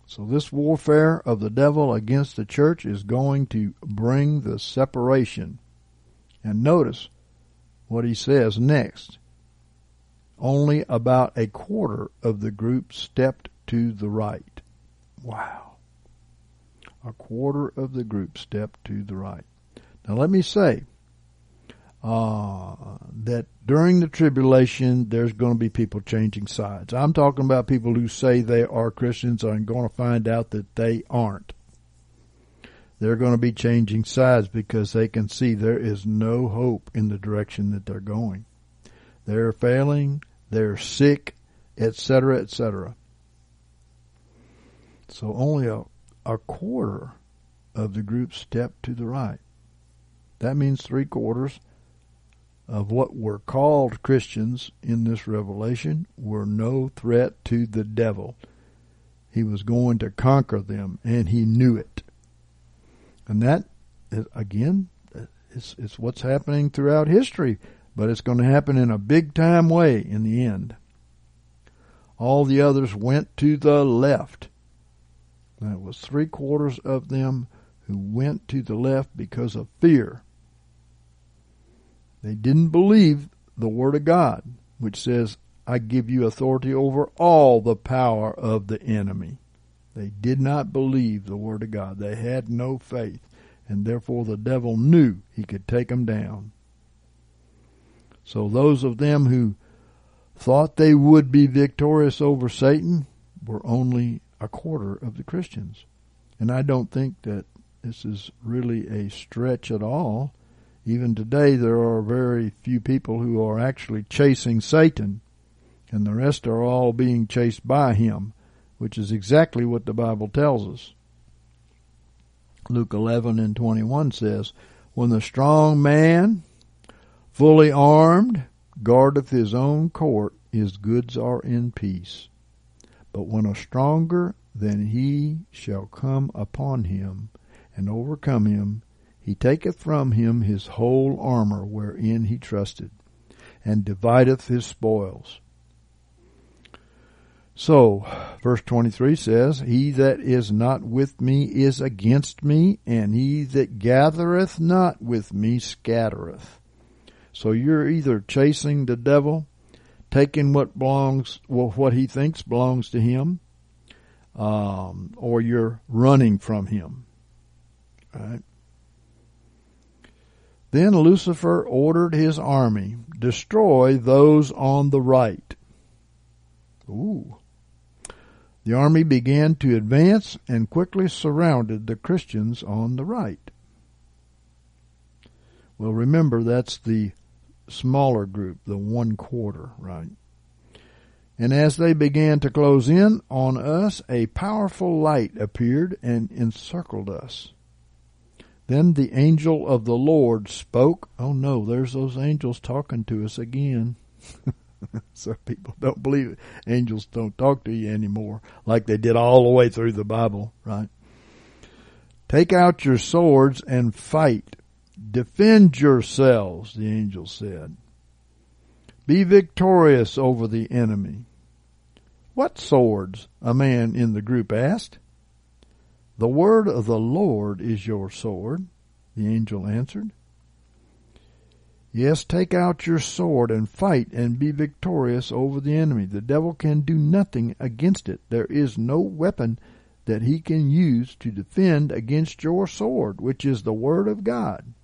So this warfare of the devil against the church is going to bring the separation. And notice what he says next. Only about a quarter of the group stepped to the right. Wow. A quarter of the group stepped to the right. Now let me say, uh, that during the tribulation there's going to be people changing sides. I'm talking about people who say they are Christians and going to find out that they aren't. They're going to be changing sides because they can see there is no hope in the direction that they're going. They're failing, they're sick, etc., etc. So only a, a quarter of the group stepped to the right. That means three quarters of what were called Christians in this revelation were no threat to the devil. He was going to conquer them, and he knew it. And that, again, it's, it's what's happening throughout history, but it's going to happen in a big time way in the end. All the others went to the left. That was three quarters of them who went to the left because of fear. They didn't believe the Word of God, which says, I give you authority over all the power of the enemy. They did not believe the Word of God. They had no faith, and therefore the devil knew he could take them down. So those of them who thought they would be victorious over Satan were only a quarter of the Christians. And I don't think that this is really a stretch at all even today, there are very few people who are actually chasing Satan, and the rest are all being chased by him, which is exactly what the Bible tells us. Luke 11 and 21 says, When the strong man, fully armed, guardeth his own court, his goods are in peace. But when a stronger than he shall come upon him and overcome him, he taketh from him his whole armor wherein he trusted, and divideth his spoils. So, verse 23 says, He that is not with me is against me, and he that gathereth not with me scattereth. So you're either chasing the devil, taking what belongs, well, what he thinks belongs to him, um, or you're running from him. Right? Then Lucifer ordered his army, destroy those on the right. Ooh. The army began to advance and quickly surrounded the Christians on the right. Well, remember that's the smaller group, the one quarter, right? And as they began to close in on us, a powerful light appeared and encircled us. Then the angel of the Lord spoke. Oh no, there's those angels talking to us again. so people don't believe it. Angels don't talk to you anymore like they did all the way through the Bible, right? Take out your swords and fight. Defend yourselves, the angel said. Be victorious over the enemy. What swords? A man in the group asked. The word of the Lord is your sword, the angel answered. Yes, take out your sword and fight and be victorious over the enemy. The devil can do nothing against it. There is no weapon that he can use to defend against your sword, which is the Word of God.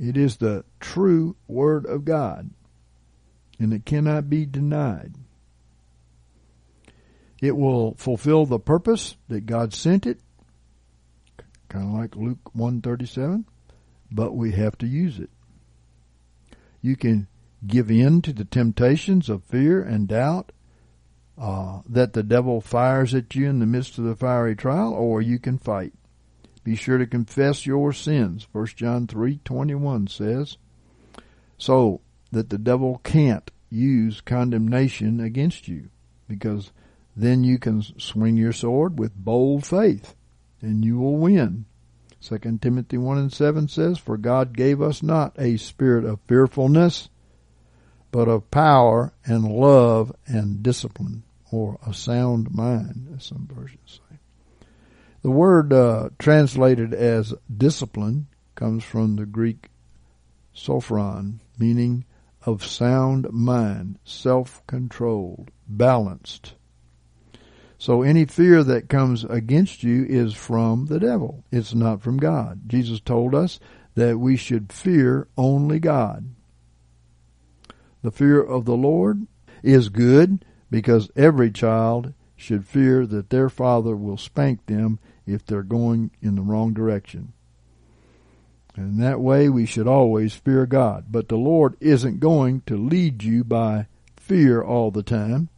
It is the true Word of God, and it cannot be denied. It will fulfill the purpose that God sent it, kind of like Luke 137 but we have to use it. You can give in to the temptations of fear and doubt uh, that the devil fires at you in the midst of the fiery trial, or you can fight. Be sure to confess your sins. 1 John 3:21 says, so that the devil can't use condemnation against you, because then you can swing your sword with bold faith, and you will win. Second Timothy 1 and 7 says, For God gave us not a spirit of fearfulness, but of power and love and discipline, or a sound mind, as some versions say. The word uh, translated as discipline comes from the Greek sophron, meaning of sound mind, self-controlled, balanced. So any fear that comes against you is from the devil. It's not from God. Jesus told us that we should fear only God. The fear of the Lord is good because every child should fear that their father will spank them if they're going in the wrong direction. And that way we should always fear God. But the Lord isn't going to lead you by fear all the time.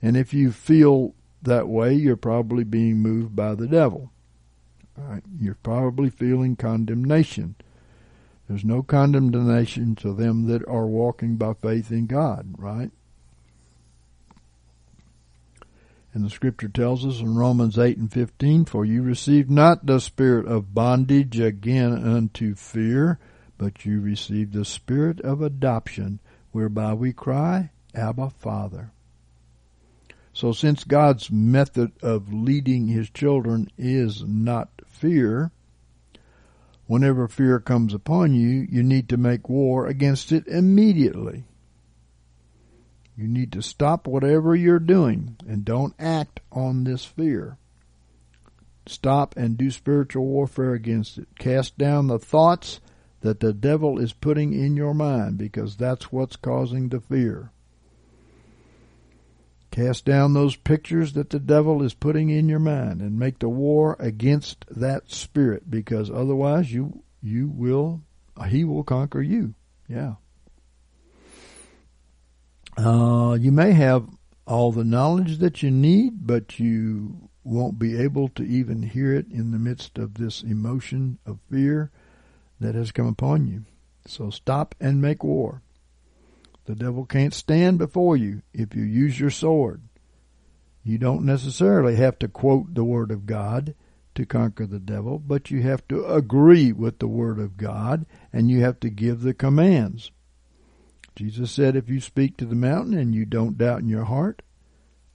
And if you feel that way, you're probably being moved by the devil. Right? You're probably feeling condemnation. There's no condemnation to them that are walking by faith in God, right? And the scripture tells us in Romans 8 and 15, For you received not the spirit of bondage again unto fear, but you received the spirit of adoption, whereby we cry, Abba, Father. So since God's method of leading his children is not fear, whenever fear comes upon you, you need to make war against it immediately. You need to stop whatever you're doing and don't act on this fear. Stop and do spiritual warfare against it. Cast down the thoughts that the devil is putting in your mind because that's what's causing the fear. Cast down those pictures that the devil is putting in your mind and make the war against that spirit because otherwise you you will he will conquer you. Yeah. Uh, you may have all the knowledge that you need, but you won't be able to even hear it in the midst of this emotion of fear that has come upon you. So stop and make war. The devil can't stand before you if you use your sword. You don't necessarily have to quote the Word of God to conquer the devil, but you have to agree with the Word of God and you have to give the commands. Jesus said, if you speak to the mountain and you don't doubt in your heart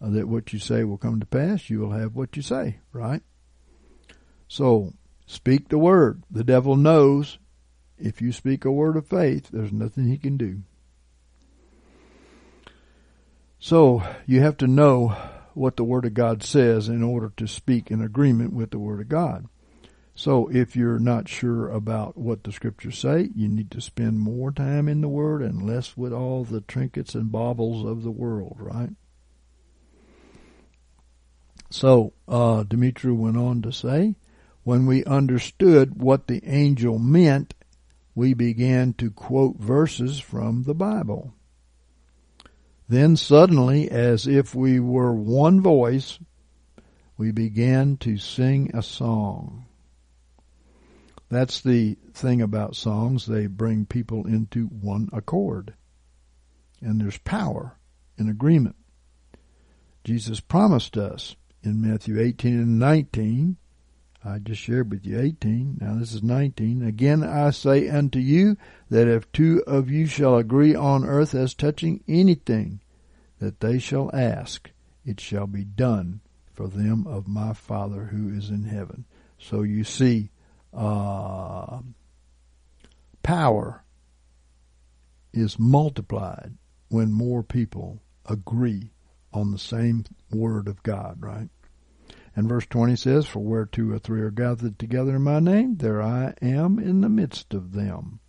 uh, that what you say will come to pass, you will have what you say, right? So, speak the Word. The devil knows if you speak a word of faith, there's nothing he can do. So you have to know what the Word of God says in order to speak in agreement with the Word of God. So if you're not sure about what the scriptures say, you need to spend more time in the Word and less with all the trinkets and baubles of the world, right? So, uh, Dimitri went on to say, when we understood what the angel meant, we began to quote verses from the Bible. Then suddenly, as if we were one voice, we began to sing a song. That's the thing about songs. They bring people into one accord. And there's power in agreement. Jesus promised us in Matthew 18 and 19. I just shared with you 18. Now this is 19. Again I say unto you that if two of you shall agree on earth as touching anything that they shall ask, it shall be done for them of my Father who is in heaven. So you see, uh, power is multiplied when more people agree on the same word of God, right? And verse 20 says, For where two or three are gathered together in my name, there I am in the midst of them.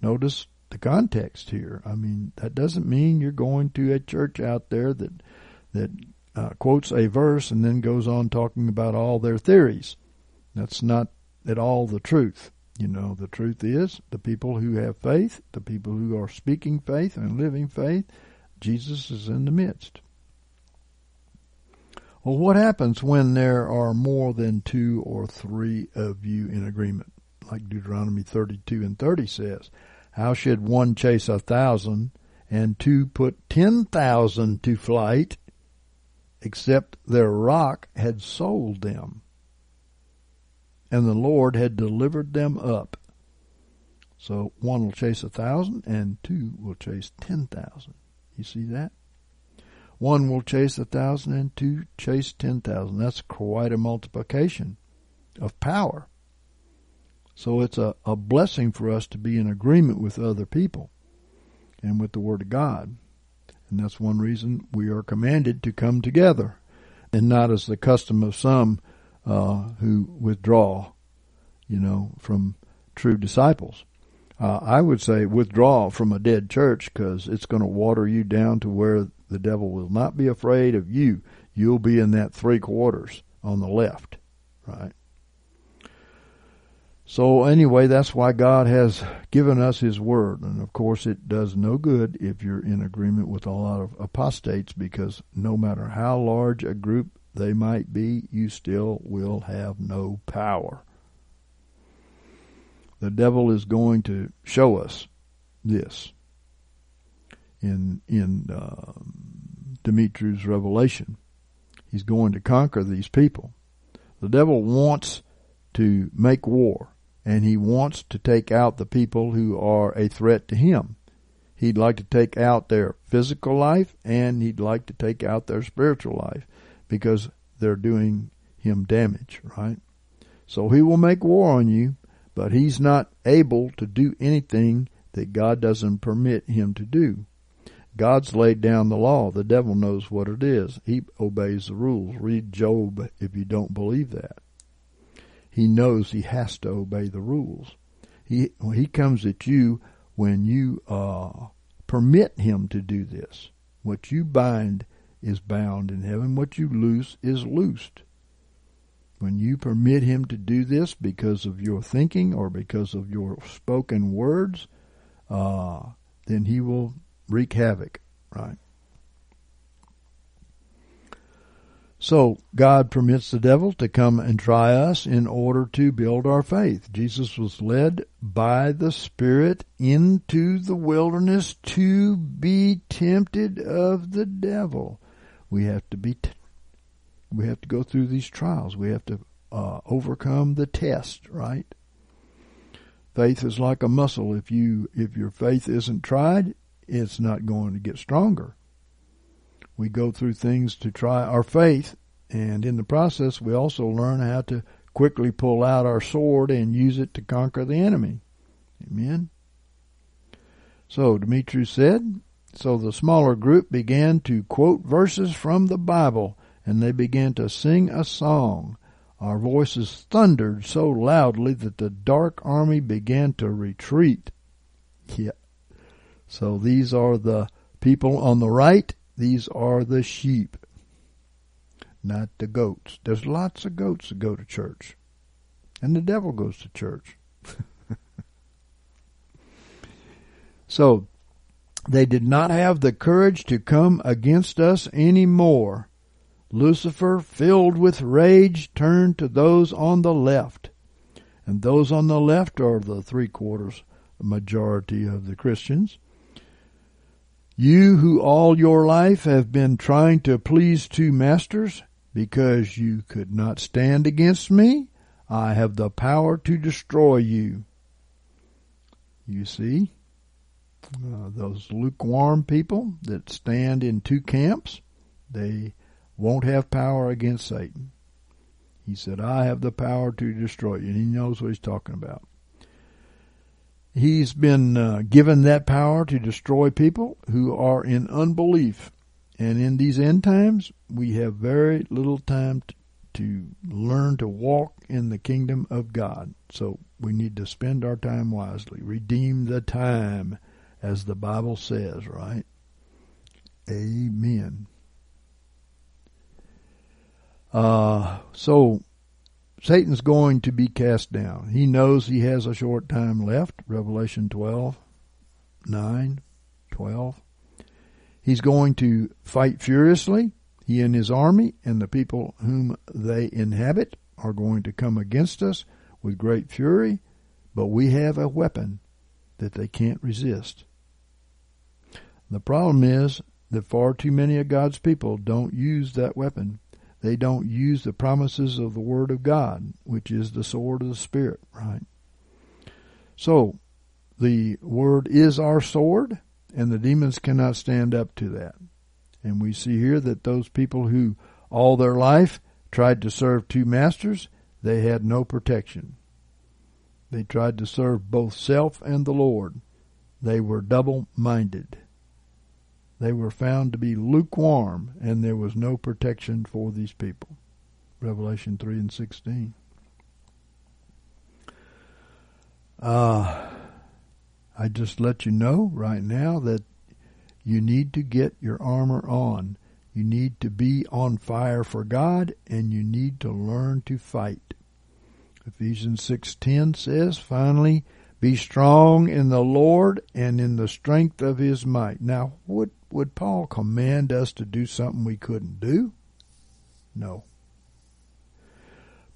Notice the context here. I mean, that doesn't mean you're going to a church out there that, that uh, quotes a verse and then goes on talking about all their theories. That's not at all the truth. You know, the truth is the people who have faith, the people who are speaking faith and living faith, Jesus is in the midst. Well, what happens when there are more than two or three of you in agreement? Like Deuteronomy 32 and 30 says, How should one chase a thousand and two put ten thousand to flight, except their rock had sold them? and the Lord had delivered them up. So one will chase a thousand and two will chase ten thousand. You see that? One will chase a thousand and two chase ten thousand. That's quite a multiplication of power. So it's a, a blessing for us to be in agreement with other people and with the Word of God. And that's one reason we are commanded to come together and not as the custom of some uh, who withdraw, you know, from true disciples. Uh, I would say withdraw from a dead church because it's going to water you down to where the devil will not be afraid of you. You'll be in that three quarters on the left, right? So anyway, that's why God has given us His Word. And of course, it does no good if you're in agreement with a lot of apostates because no matter how large a group they might be, you still will have no power. The devil is going to show us this in in uh, Demetrius' revelation. He's going to conquer these people. The devil wants to make war, and he wants to take out the people who are a threat to him. He'd like to take out their physical life, and he'd like to take out their spiritual life because they're doing him damage, right? So he will make war on you, but he's not able to do anything that God doesn't permit him to do. God's laid down the law. The devil knows what it is. He obeys the rules. Read Job if you don't believe that. He knows he has to obey the rules. He he comes at you when you uh, permit him to do this. What you bind is bound in heaven. What you loose is loosed. When you permit him to do this because of your thinking or because of your spoken words, uh, then he will wreak havoc, right? So God permits the devil to come and try us in order to build our faith. Jesus was led by the Spirit into the wilderness to be tempted of the devil we have to be t- we have to go through these trials. We have to uh, overcome the test, right? Faith is like a muscle. If you if your faith isn't tried, it's not going to get stronger. We go through things to try our faith, and in the process, we also learn how to quickly pull out our sword and use it to conquer the enemy. Amen. So Demetrius said, so the smaller group began to quote verses from the Bible and they began to sing a song. Our voices thundered so loudly that the dark army began to retreat. Yeah. So these are the people on the right. These are the sheep, not the goats. There's lots of goats that go to church. And the devil goes to church. so they did not have the courage to come against us any more. Lucifer, filled with rage, turned to those on the left. And those on the left are the three quarters majority of the Christians. You who all your life have been trying to please two masters because you could not stand against me, I have the power to destroy you. You see, uh, those lukewarm people that stand in two camps, they won't have power against Satan. He said, I have the power to destroy you. And he knows what he's talking about. He's been uh, given that power to destroy people who are in unbelief. And in these end times, we have very little time to, to learn to walk in the kingdom of God. So we need to spend our time wisely. Redeem the time, as the Bible says, right? Amen. Uh, so Satan's going to be cast down. He knows he has a short time left. Revelation 12, 9, 12. He's going to fight furiously. He and his army and the people whom they inhabit are going to come against us with great fury, but we have a weapon that they can't resist. The problem is that far too many of God's people don't use that weapon they don't use the promises of the Word of God, which is the sword of the Spirit, right? So, the Word is our sword, and the demons cannot stand up to that. And we see here that those people who all their life tried to serve two masters, they had no protection. They tried to serve both self and the Lord. They were double minded they were found to be lukewarm, and there was no protection for these people. Revelation 3 and 16. Uh, I just let you know right now that you need to get your armor on. You need to be on fire for God, and you need to learn to fight. Ephesians 6:10 says, "Finally, be strong in the Lord and in the strength of his might." Now, what would Paul command us to do something we couldn't do? No.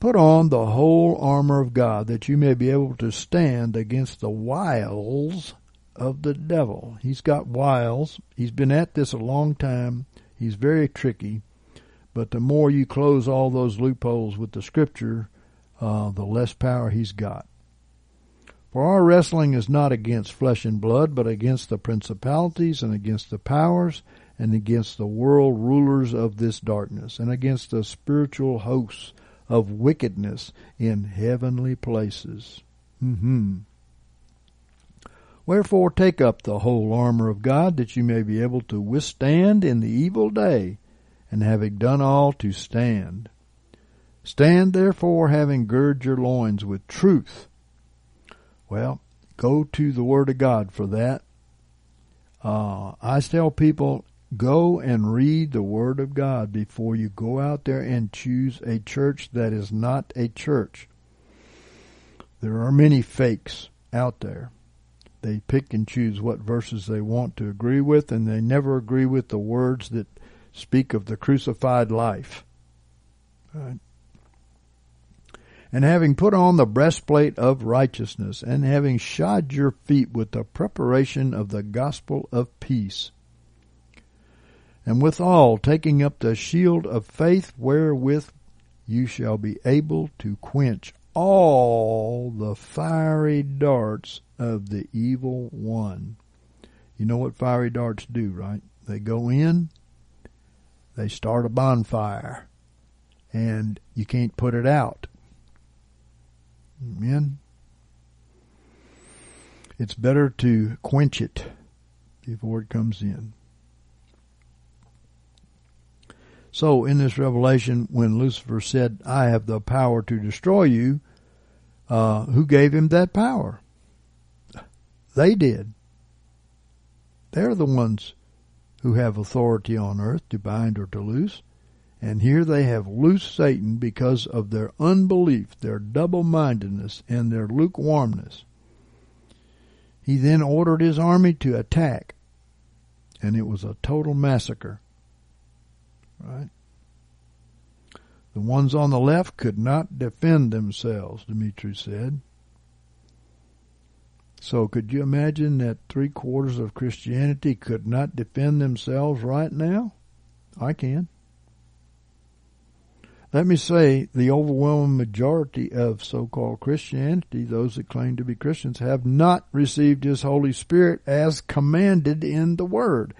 Put on the whole armor of God that you may be able to stand against the wiles of the devil. He's got wiles. He's been at this a long time. He's very tricky. But the more you close all those loopholes with the scripture, uh, the less power he's got. For our wrestling is not against flesh and blood, but against the principalities and against the powers and against the world rulers of this darkness and against the spiritual hosts of wickedness in heavenly places. Mm-hmm. Wherefore take up the whole armor of God that you may be able to withstand in the evil day, and having done all to stand. Stand therefore having girded your loins with truth well, go to the Word of God for that. Uh, I tell people go and read the Word of God before you go out there and choose a church that is not a church. There are many fakes out there. They pick and choose what verses they want to agree with, and they never agree with the words that speak of the crucified life. Right? And having put on the breastplate of righteousness, and having shod your feet with the preparation of the gospel of peace. And withal taking up the shield of faith wherewith you shall be able to quench all the fiery darts of the evil one. You know what fiery darts do, right? They go in, they start a bonfire, and you can't put it out. Amen. It's better to quench it before it comes in. So, in this revelation, when Lucifer said, I have the power to destroy you, uh, who gave him that power? They did. They're the ones who have authority on earth to bind or to loose. And here they have loosed Satan because of their unbelief, their double mindedness, and their lukewarmness. He then ordered his army to attack, and it was a total massacre. Right? The ones on the left could not defend themselves, Dimitri said. So could you imagine that three quarters of Christianity could not defend themselves right now? I can. Let me say the overwhelming majority of so-called Christianity, those that claim to be Christians, have not received His Holy Spirit as commanded in the Word.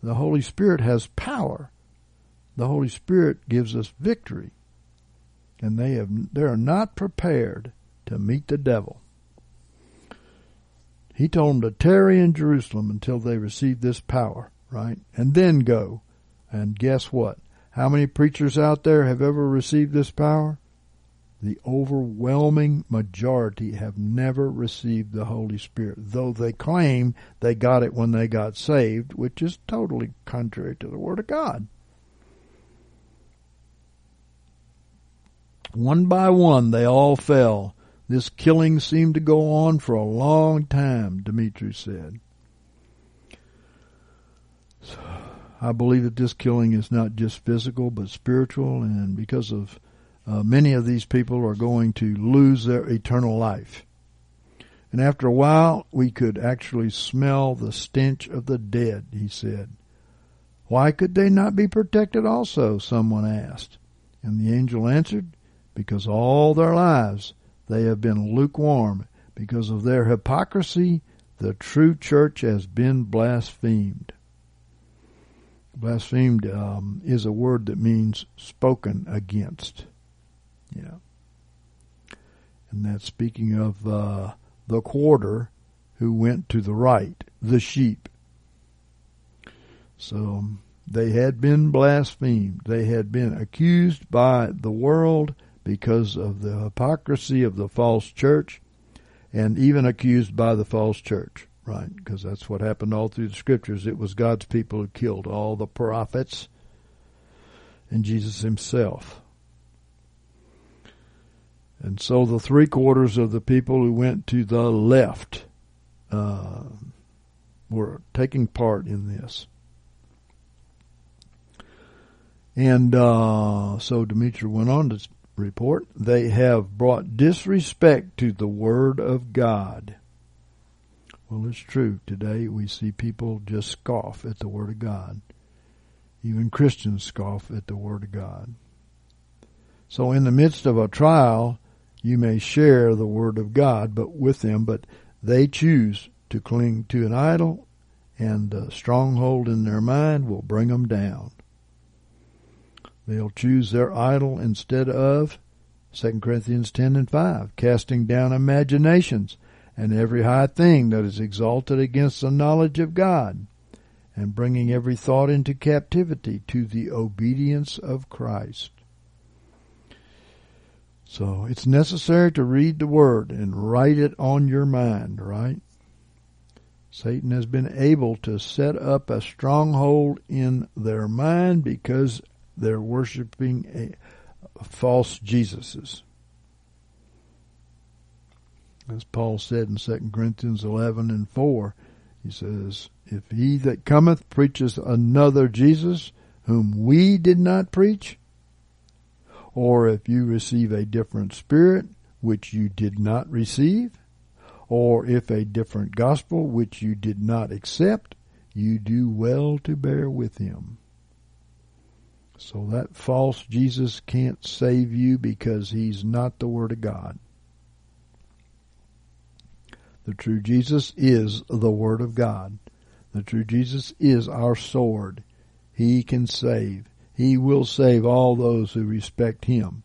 The Holy Spirit has power. The Holy Spirit gives us victory. And they have they are not prepared to meet the devil. He told them to tarry in Jerusalem until they receive this power, right? And then go. And guess what? How many preachers out there have ever received this power? The overwhelming majority have never received the Holy Spirit, though they claim they got it when they got saved, which is totally contrary to the Word of God. One by one, they all fell. This killing seemed to go on for a long time, Dimitri said. I believe that this killing is not just physical but spiritual, and because of uh, many of these people are going to lose their eternal life. And after a while, we could actually smell the stench of the dead, he said. Why could they not be protected also? Someone asked. And the angel answered, Because all their lives they have been lukewarm. Because of their hypocrisy, the true church has been blasphemed. Blasphemed um, is a word that means spoken against. Yeah. And that's speaking of uh, the quarter who went to the right, the sheep. So they had been blasphemed. They had been accused by the world because of the hypocrisy of the false church and even accused by the false church right? Because that's what happened all through the scriptures. It was God's people who killed all the prophets and Jesus himself. And so the three quarters of the people who went to the left uh, were taking part in this. And uh, so Dimitri went on to report, they have brought disrespect to the word of God well, it's true. Today we see people just scoff at the Word of God. Even Christians scoff at the Word of God. So in the midst of a trial, you may share the Word of God but with them, but they choose to cling to an idol and a stronghold in their mind will bring them down. They'll choose their idol instead of 2 Corinthians 10 and 5, casting down imaginations and every high thing that is exalted against the knowledge of God, and bringing every thought into captivity to the obedience of Christ. So it's necessary to read the Word and write it on your mind, right? Satan has been able to set up a stronghold in their mind because they're worshiping false Jesuses as Paul said in 2 Corinthians 11 and 4. He says, If he that cometh preaches another Jesus, whom we did not preach, or if you receive a different spirit, which you did not receive, or if a different gospel, which you did not accept, you do well to bear with him. So that false Jesus can't save you because he's not the Word of God. The true Jesus is the Word of God. The true Jesus is our sword. He can save. He will save all those who respect Him.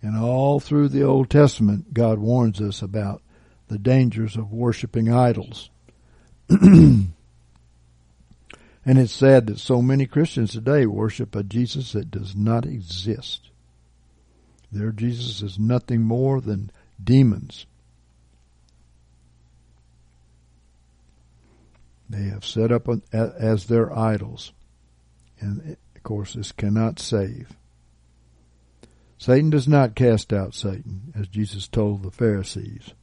And all through the Old Testament, God warns us about the dangers of worshiping idols. and it's sad that so many Christians today worship a Jesus that does not exist. Their Jesus is nothing more than demons they have set up as their idols. And of course, this cannot save. Satan does not cast out Satan, as Jesus told the Pharisees.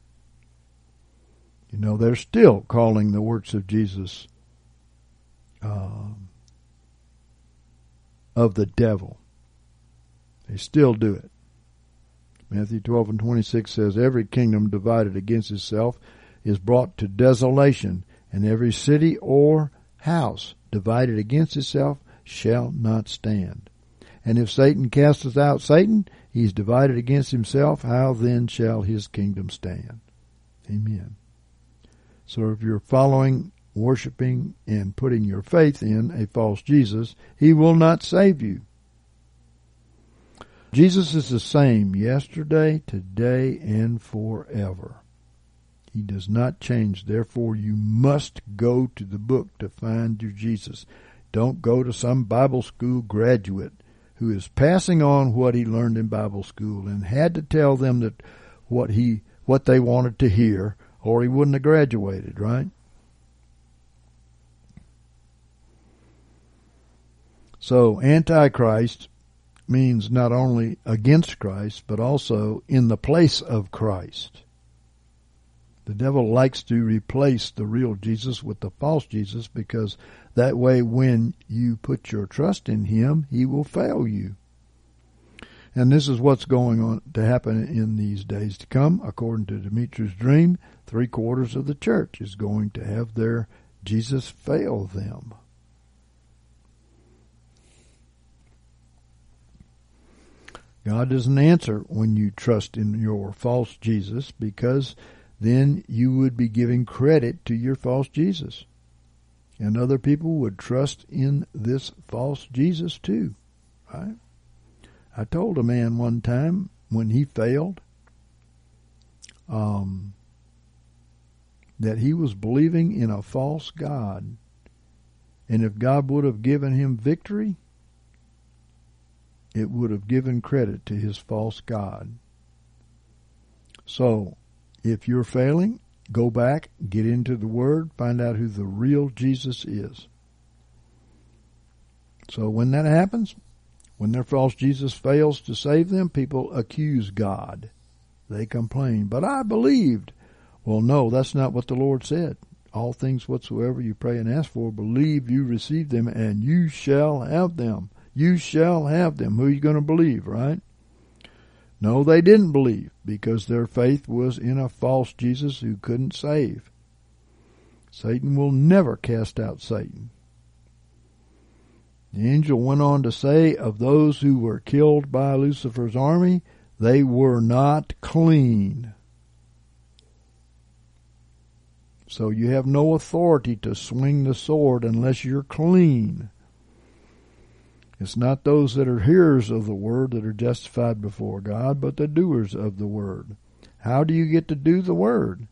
You know, they're still calling the works of Jesus um, of the devil. They still do it. Matthew 12 and 26 says, Every kingdom divided against itself is brought to desolation, and every city or house divided against itself shall not stand. And if Satan casteth out Satan, he is divided against himself. How then shall his kingdom stand? Amen. So if you're following, worshiping, and putting your faith in a false Jesus, he will not save you. Jesus is the same yesterday, today, and forever. He does not change. Therefore, you must go to the book to find your Jesus. Don't go to some Bible school graduate who is passing on what he learned in Bible school and had to tell them that what he what they wanted to hear or he wouldn't have graduated, right? So antichrist means not only against Christ but also in the place of Christ. The devil likes to replace the real Jesus with the false Jesus because that way when you put your trust in him, he will fail you. And this is what's going on to happen in these days to come. According to Dimitri's dream, three quarters of the church is going to have their Jesus fail them. God doesn't answer when you trust in your false Jesus because then you would be giving credit to your false Jesus. And other people would trust in this false Jesus too. Right? I told a man one time when he failed um, that he was believing in a false God. And if God would have given him victory, it would have given credit to his false God. So, if you're failing, go back, get into the Word, find out who the real Jesus is. So when that happens, when their false Jesus fails to save them, people accuse God. They complain, but I believed. Well, no, that's not what the Lord said. All things whatsoever you pray and ask for, believe you receive them, and you shall have them. You shall have them. Who are you going to believe, right? No, they didn't believe because their faith was in a false Jesus who couldn't save. Satan will never cast out Satan. The angel went on to say of those who were killed by Lucifer's army, they were not clean. So you have no authority to swing the sword unless you're clean. It's not those that are hearers of the word that are justified before God, but the doers of the word. How do you get to do the word?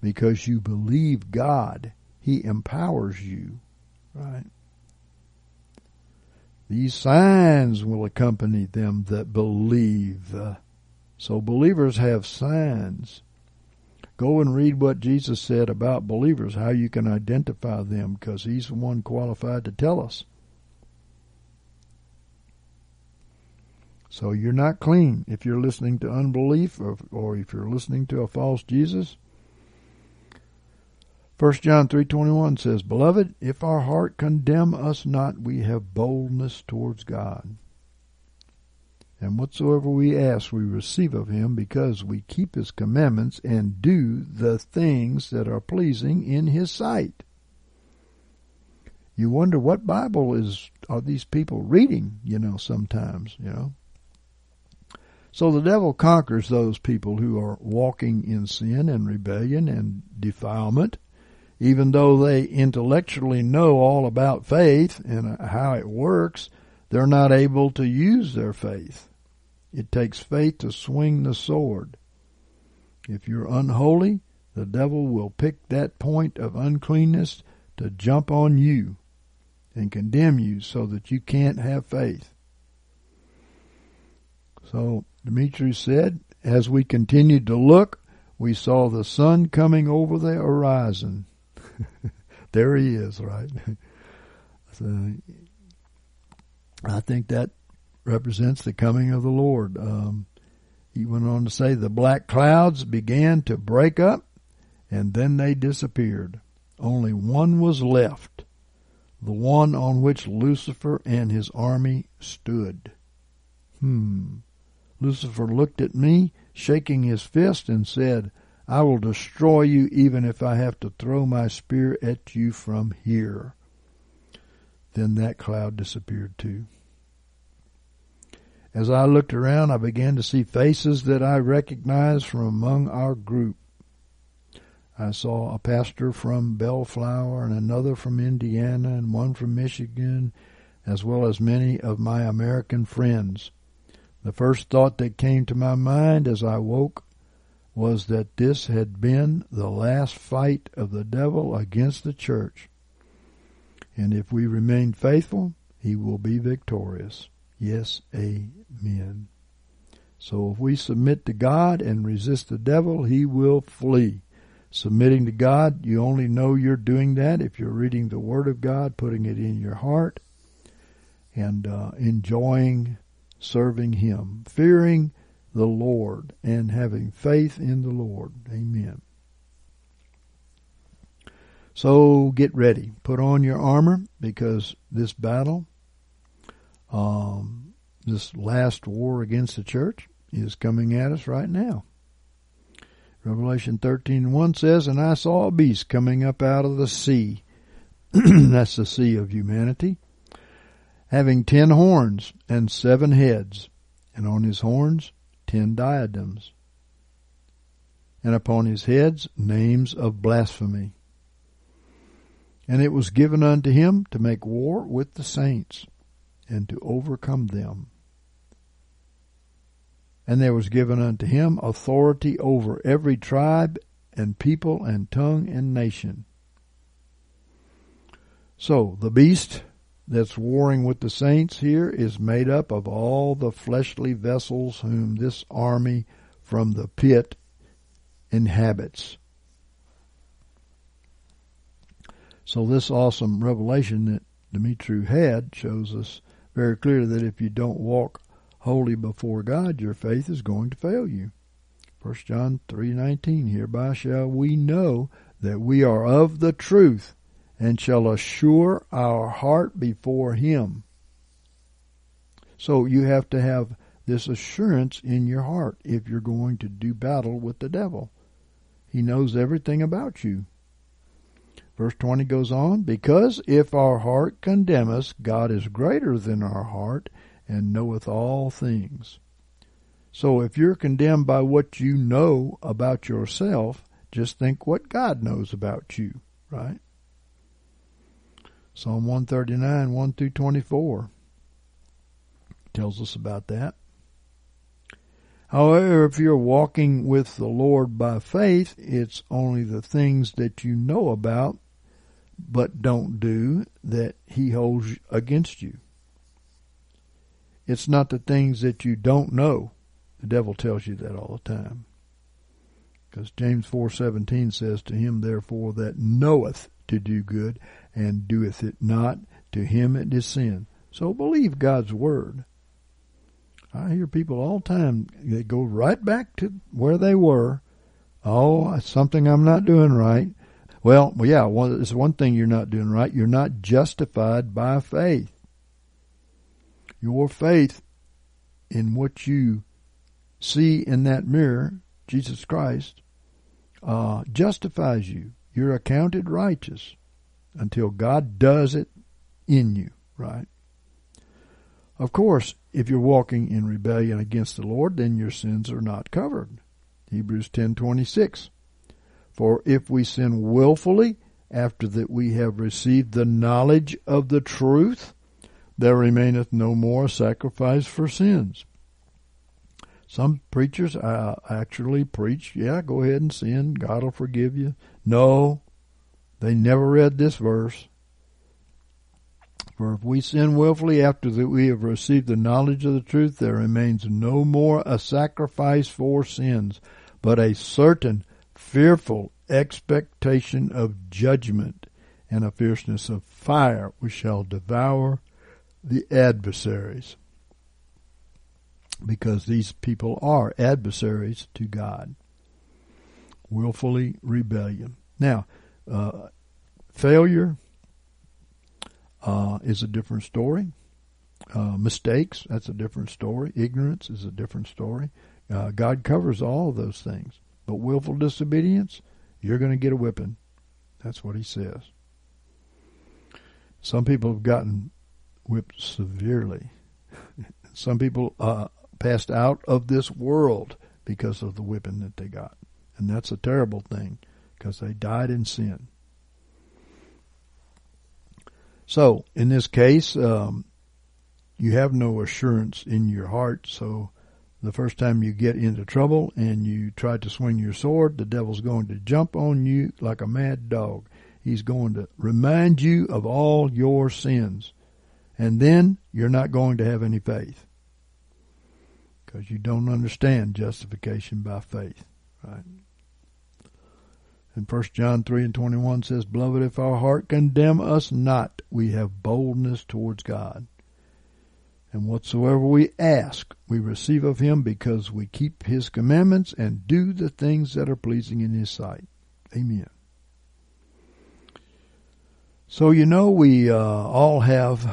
Because you believe God. He empowers you. Right? These signs will accompany them that believe. So believers have signs. Go and read what Jesus said about believers, how you can identify them, because he's the one qualified to tell us. So you're not clean if you're listening to unbelief or, or if you're listening to a false Jesus. 1 John 3:21 says, "Beloved, if our heart condemn us not, we have boldness towards God. And whatsoever we ask, we receive of him because we keep his commandments and do the things that are pleasing in his sight." You wonder what Bible is are these people reading, you know, sometimes, you know. So the devil conquers those people who are walking in sin and rebellion and defilement, even though they intellectually know all about faith and uh, how it works, they're not able to use their faith. It takes faith to swing the sword. If you're unholy, the devil will pick that point of uncleanness to jump on you and condemn you so that you can't have faith. So Dimitri said, as we continued to look, we saw the sun coming over the horizon. there he is, right? so, I think that represents the coming of the Lord. Um, he went on to say the black clouds began to break up and then they disappeared. Only one was left, the one on which Lucifer and his army stood. Hmm. Lucifer looked at me, shaking his fist, and said, I will destroy you even if I have to throw my spear at you from here. Then that cloud disappeared too. As I looked around, I began to see faces that I recognized from among our group. I saw a pastor from Bellflower and another from Indiana and one from Michigan, as well as many of my American friends. The first thought that came to my mind as I woke was that this had been the last fight of the devil against the church. And if we remain faithful, he will be victorious. Yes, amen. So if we submit to God and resist the devil, he will flee. Submitting to God, you only know you're doing that if you're reading the Word of God, putting it in your heart, and uh, enjoying serving Him, fearing the Lord and having faith in the Lord. Amen. So get ready. Put on your armor because this battle, um, this last war against the church is coming at us right now. Revelation 13 1 says, And I saw a beast coming up out of the sea. That's the sea of humanity. Having ten horns and seven heads, and on his horns ten diadems, and upon his heads names of blasphemy. And it was given unto him to make war with the saints, and to overcome them. And there was given unto him authority over every tribe and people and tongue and nation. So the beast that's warring with the saints here is made up of all the fleshly vessels whom this army from the pit inhabits. So this awesome revelation that Dimitri had shows us very clearly that if you don't walk holy before God, your faith is going to fail you. First John three nineteen. Hereby shall we know that we are of the truth, and shall assure our heart before him. So you have to have this assurance in your heart if you're going to do battle with the devil. He knows everything about you. Verse 20 goes on, Because if our heart condemn us, God is greater than our heart and knoweth all things. So if you're condemned by what you know about yourself, just think what God knows about you, right? Psalm 139, 1 through 24 tells us about that. However, if you're walking with the Lord by faith, it's only the things that you know about but don't do that He holds against you. It's not the things that you don't know. The devil tells you that all the time. Because James 4:17 says to him therefore that knoweth to do good and doeth it not, to him it is sin. So believe God's word. I hear people all the time, they go right back to where they were. Oh, something I'm not doing right. Well, yeah, it's one thing you're not doing right. You're not justified by faith. Your faith in what you see in that mirror, Jesus Christ, uh, justifies you. You're accounted righteous until God does it in you, right? Of course, if you're walking in rebellion against the Lord, then your sins are not covered. Hebrews 10:26. For if we sin wilfully after that we have received the knowledge of the truth, there remaineth no more sacrifice for sins. Some preachers actually preach, yeah, go ahead and sin, God will forgive you. No, they never read this verse. For if we sin wilfully after that we have received the knowledge of the truth, there remains no more a sacrifice for sins, but a certain fearful expectation of judgment and a fierceness of fire which shall devour the adversaries. Because these people are adversaries to God. Willfully rebellion. Now, uh, failure uh, is a different story. Uh, mistakes, that's a different story. Ignorance is a different story. Uh, God covers all of those things. But willful disobedience, you're going to get a whipping. That's what he says. Some people have gotten whipped severely. Some people uh, passed out of this world because of the whipping that they got. And that's a terrible thing because they died in sin. So, in this case, um, you have no assurance in your heart. So, the first time you get into trouble and you try to swing your sword, the devil's going to jump on you like a mad dog. He's going to remind you of all your sins. And then you're not going to have any faith. Because you don't understand justification by faith. Right? And 1 John 3 and 21 says, Beloved, if our heart condemn us not, we have boldness towards God. And whatsoever we ask, we receive of him because we keep his commandments and do the things that are pleasing in his sight. Amen. So, you know, we uh, all have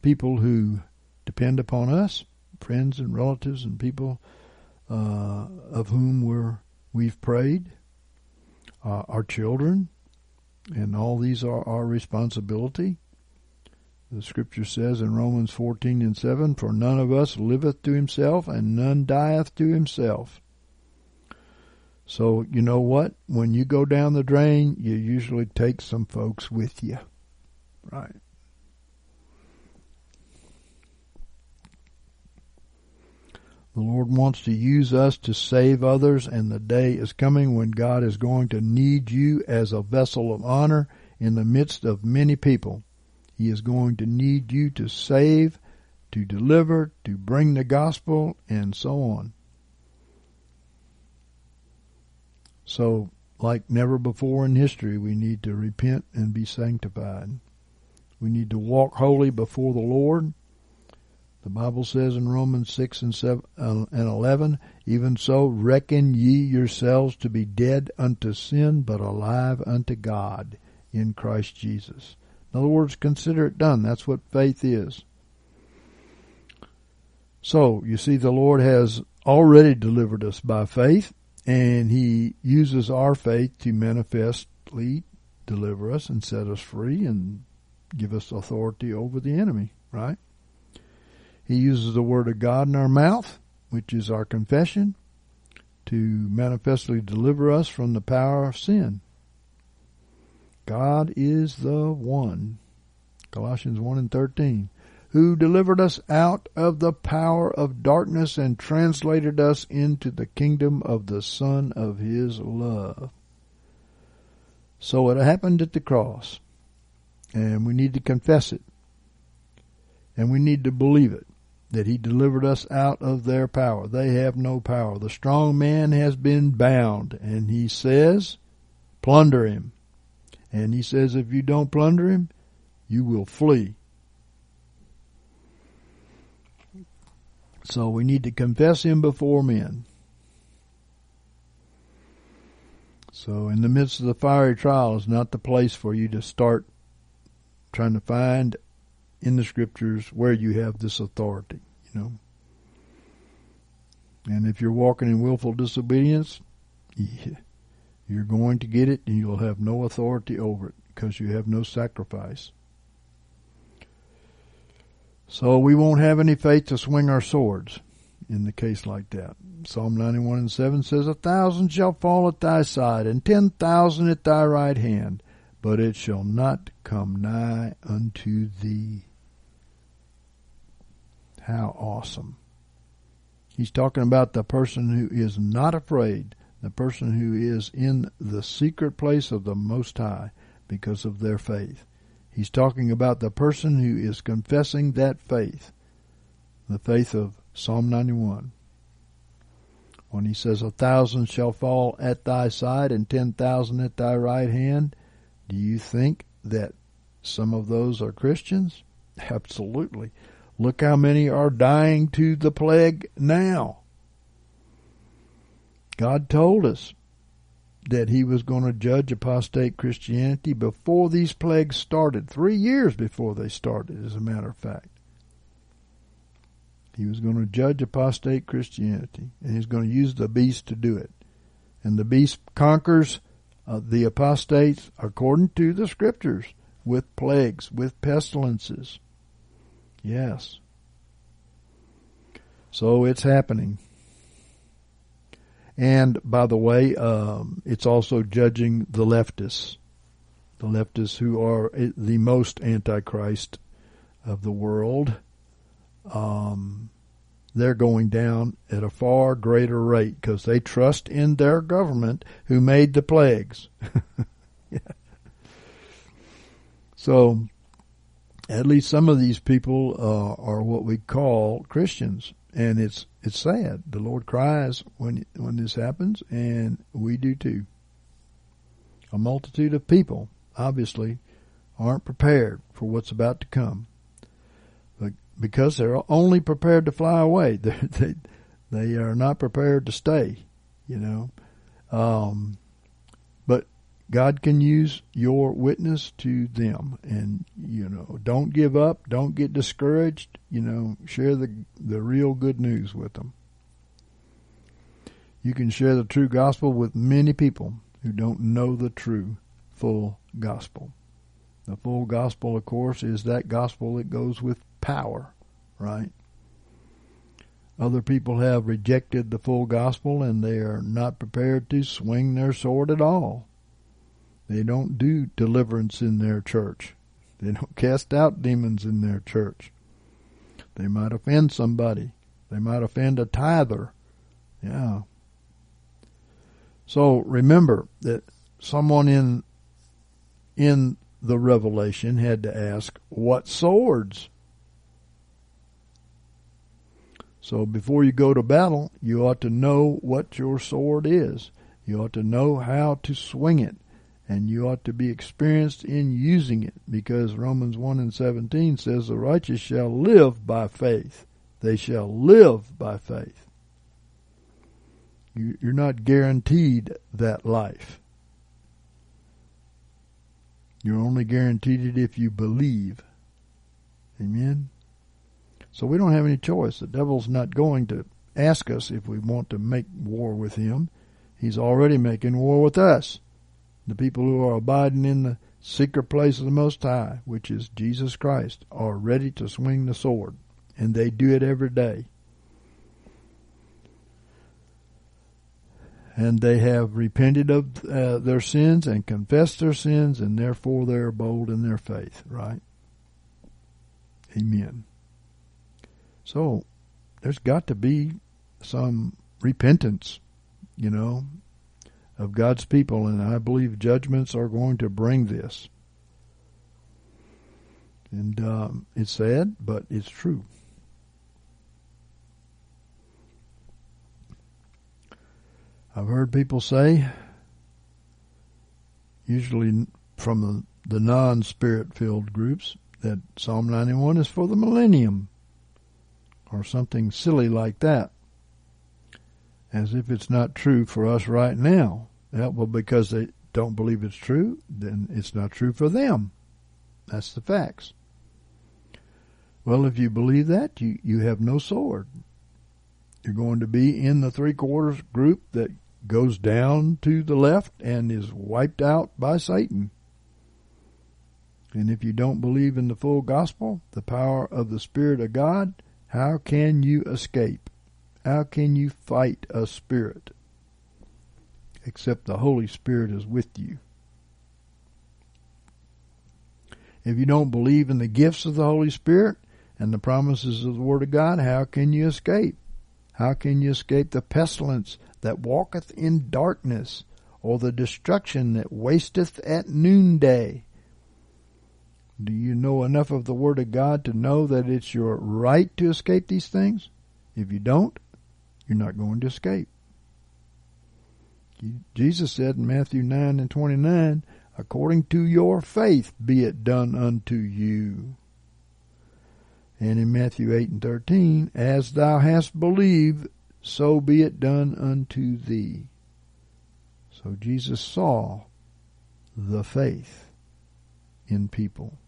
people who depend upon us, friends and relatives and people uh, of whom we're, we've prayed, uh, our children, and all these are our responsibility. The scripture says in Romans 14 and 7, For none of us liveth to himself, and none dieth to himself. So, you know what? When you go down the drain, you usually take some folks with you. Right. The Lord wants to use us to save others, and the day is coming when God is going to need you as a vessel of honor in the midst of many people. He is going to need you to save, to deliver, to bring the gospel, and so on. So, like never before in history, we need to repent and be sanctified. We need to walk holy before the Lord. The Bible says in Romans 6 and, 7, uh, and 11, Even so reckon ye yourselves to be dead unto sin, but alive unto God in Christ Jesus. In other words, consider it done. That's what faith is. So, you see, the Lord has already delivered us by faith, and He uses our faith to manifestly deliver us and set us free and give us authority over the enemy, right? He uses the Word of God in our mouth, which is our confession, to manifestly deliver us from the power of sin. God is the one, Colossians 1 and 13, who delivered us out of the power of darkness and translated us into the kingdom of the Son of His love. So it happened at the cross, and we need to confess it, and we need to believe it that he delivered us out of their power. They have no power. The strong man has been bound, and he says, plunder him. And he says, if you don't plunder him, you will flee. So we need to confess him before men. So in the midst of the fiery trial is not the place for you to start trying to find in the scriptures where you have this authority, you know. And if you're walking in willful disobedience, you're going to get it and you'll have no authority over it because you have no sacrifice. So we won't have any faith to swing our swords in the case like that. Psalm 91 and 7 says, A thousand shall fall at thy side, and ten thousand at thy right hand, but it shall not come nigh unto thee. How awesome. He's talking about the person who is not afraid, the person who is in the secret place of the Most High because of their faith. He's talking about the person who is confessing that faith, the faith of Psalm 91. When he says, A thousand shall fall at thy side and ten thousand at thy right hand, do you think that some of those are Christians? Absolutely. Look how many are dying to the plague now. God told us that he was going to judge apostate Christianity before these plagues started, three years before they started, as a matter of fact. He was going to judge apostate Christianity, and he's going to use the beast to do it. And the beast conquers uh, the apostates according to the scriptures with plagues, with pestilences. Yes. So it's happening. And by the way, um, it's also judging the leftists, the leftists who are the most antichrist of the world. Um, they're going down at a far greater rate because they trust in their government who made the plagues. yeah. So, at least some of these people uh, are what we call Christians, and it's it's sad. The Lord cries when when this happens, and we do too. A multitude of people, obviously, aren't prepared for what's about to come, but because they're only prepared to fly away, they they, are not prepared to stay. You know, um, God can use your witness to them. And you know don't give up. Don't get discouraged. You know share the the real good news with them. You can share the true gospel with many people who don't know the true full gospel. The full gospel of course is that gospel that goes with power right? Other people have rejected the full gospel and they are not prepared to swing their sword at all they don't do deliverance in their church. They don't cast out demons in their church. They might offend somebody. They might offend a tither. Yeah. So remember that someone in in the revelation had to ask, what swords? So before you go to battle, you ought to know what your sword is. You ought to know how to swing it and you ought to be experienced in using it because Romans 1 and 17 says the righteous shall live by faith. They shall live by faith. You're not guaranteed that life. You're only guaranteed it if you believe. Amen? So we don't have any choice. The devil's not going to ask us if we want to make war with him. He's already making war with us the people who are abiding in the secret place of the Most High, which is Jesus Christ, are ready to swing the sword, and they do it every day. And they have repented of uh, their sins and confessed their sins, and therefore they are bold in their faith, right? Amen. So, there's got to be some repentance, you know, of God's people, and I believe judgments are going to bring this. And um, it's sad, but it's true. I've heard people say, usually from the, non spirit filled groups, that Psalm 91 is for the millennium, or something silly like that as if it's not true for us right now. Yeah, well, because they don't believe it's true, then it's not true for them. That's the facts. Well, if you believe that, you, you have no sword. You're going to be in the three quarters group that goes down to the left and is wiped out by Satan. And if you don't believe in the full gospel, the power of the Spirit of God, how can you escape? How can you fight a spirit? Except the Holy Spirit is with you. If you don't believe in the gifts of the Holy Spirit and the promises of the Word of God, how can you escape? How can you escape the pestilence that walketh in darkness, or the destruction that wasteth at noonday? Do you know enough of the Word of God to know that it's your right to escape these things? If you don't, you're not going to escape. Jesus said in Matthew 9 and 29, according to your faith be it done unto you. And in Matthew 8 and 13, as thou hast believed, so be it done unto thee. So Jesus saw the faith in people.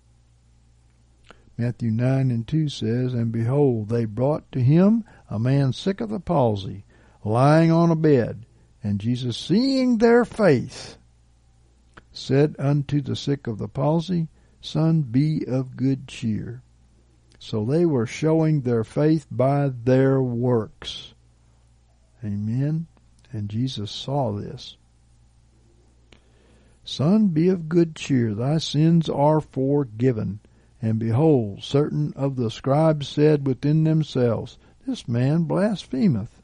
Matthew 9 and 2 says, And behold, they brought to him a man sick of the palsy, lying on a bed. And Jesus, seeing their faith, said unto the sick of the palsy, Son, be of good cheer. So they were showing their faith by their works. Amen. And Jesus saw this. Son, be of good cheer, thy sins are forgiven. And behold, certain of the scribes said within themselves, This man blasphemeth.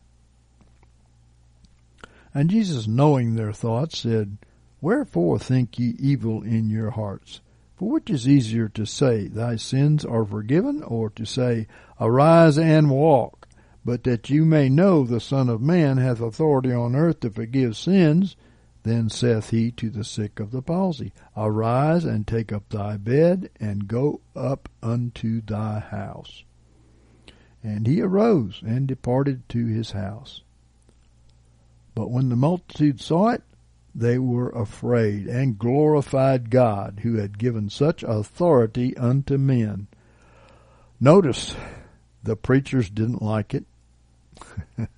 And Jesus, knowing their thoughts, said, Wherefore think ye evil in your hearts? For which is easier to say, Thy sins are forgiven, or to say, Arise and walk? But that you may know the Son of Man hath authority on earth to forgive sins, then saith he to the sick of the palsy, Arise and take up thy bed and go up unto thy house. And he arose and departed to his house. But when the multitude saw it, they were afraid and glorified God who had given such authority unto men. Notice the preachers didn't like it,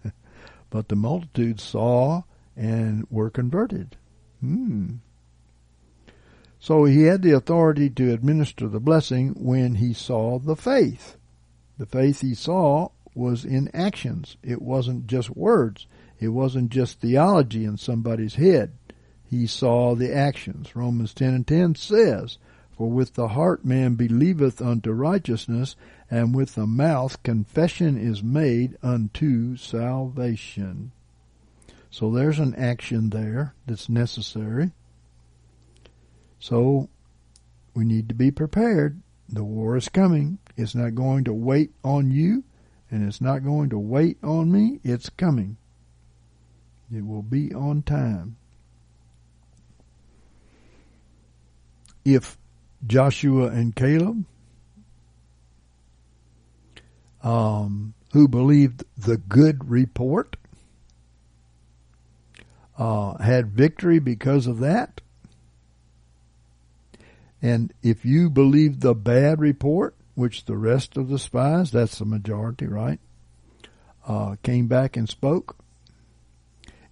but the multitude saw and were converted. Hmm. So he had the authority to administer the blessing when he saw the faith. The faith he saw was in actions. It wasn't just words. It wasn't just theology in somebody's head. He saw the actions. Romans 10 and 10 says, For with the heart man believeth unto righteousness, and with the mouth confession is made unto salvation. So there's an action there that's necessary. So we need to be prepared. The war is coming. It's not going to wait on you and it's not going to wait on me. It's coming. It will be on time. If Joshua and Caleb, um, who believed the good report, uh, had victory because of that. And if you believe the bad report, which the rest of the spies, that's the majority, right, uh, came back and spoke,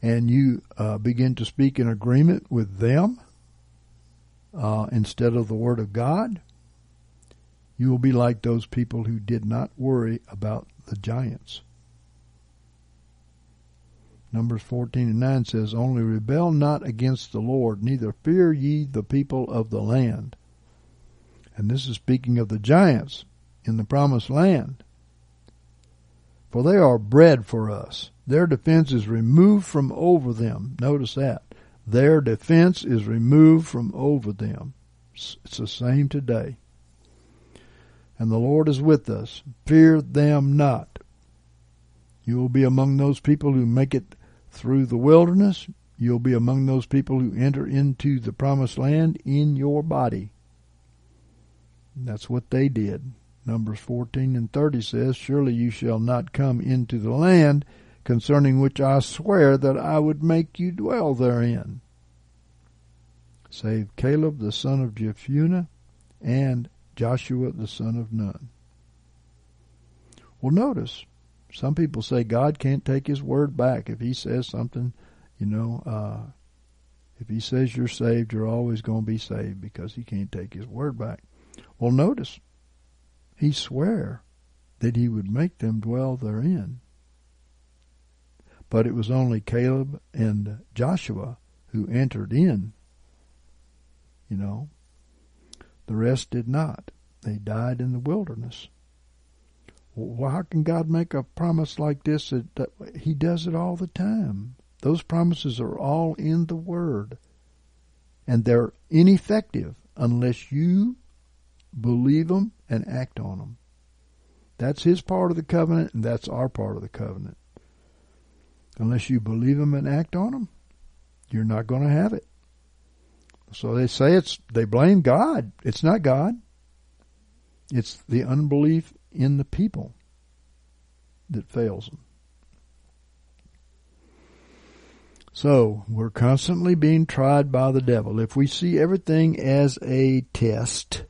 and you uh, begin to speak in agreement with them uh, instead of the Word of God, you will be like those people who did not worry about the giants. Numbers 14 and 9 says, Only rebel not against the Lord, neither fear ye the people of the land. And this is speaking of the giants in the promised land. For they are bread for us. Their defense is removed from over them. Notice that. Their defense is removed from over them. It's the same today. And the Lord is with us. Fear them not. You will be among those people who make it through the wilderness. You'll be among those people who enter into the promised land in your body. That's what they did. Numbers 14 and 30 says, Surely you shall not come into the land concerning which I swear that I would make you dwell therein. Save Caleb the son of Jephunneh and Joshua the son of Nun. Well, notice, some people say God can't take his word back. If he says something, you know, uh, if he says you're saved, you're always going to be saved because he can't take his word back. Well, notice, he swore that he would make them dwell therein. But it was only Caleb and Joshua who entered in. You know, the rest did not. They died in the wilderness. Well, how can God make a promise like this? That, He does it all the time. Those promises are all in the Word. And they're ineffective unless you believe them and act on them. That's His part of the covenant, and that's our part of the covenant. Unless you believe them and act on them, you're not going to have it. So they say it's, they blame God. It's not God. It's the unbelief in the people that fails them. So we're constantly being tried by the devil. If we see everything as a test,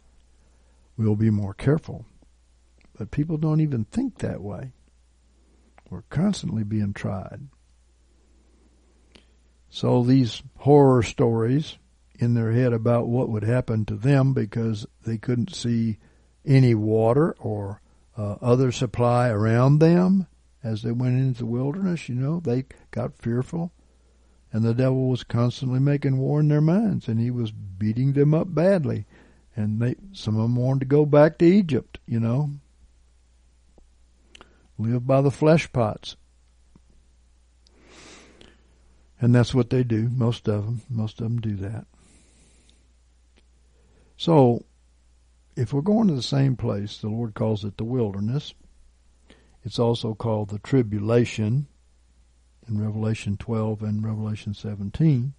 we'll be more careful. But people don't even think that way. We're constantly being tried. So these horror stories in their head about what would happen to them because they couldn't see any water or uh, other supply around them as they went into the wilderness, you know, they got fearful. And the devil was constantly making war in their minds, and he was beating them up badly. And they, some of them wanted to go back to Egypt, you know, live by the flesh pots. And that's what they do, most of them. Most of them do that. So, if we're going to the same place, the Lord calls it the wilderness. It's also called the tribulation in Revelation 12 and Revelation 17.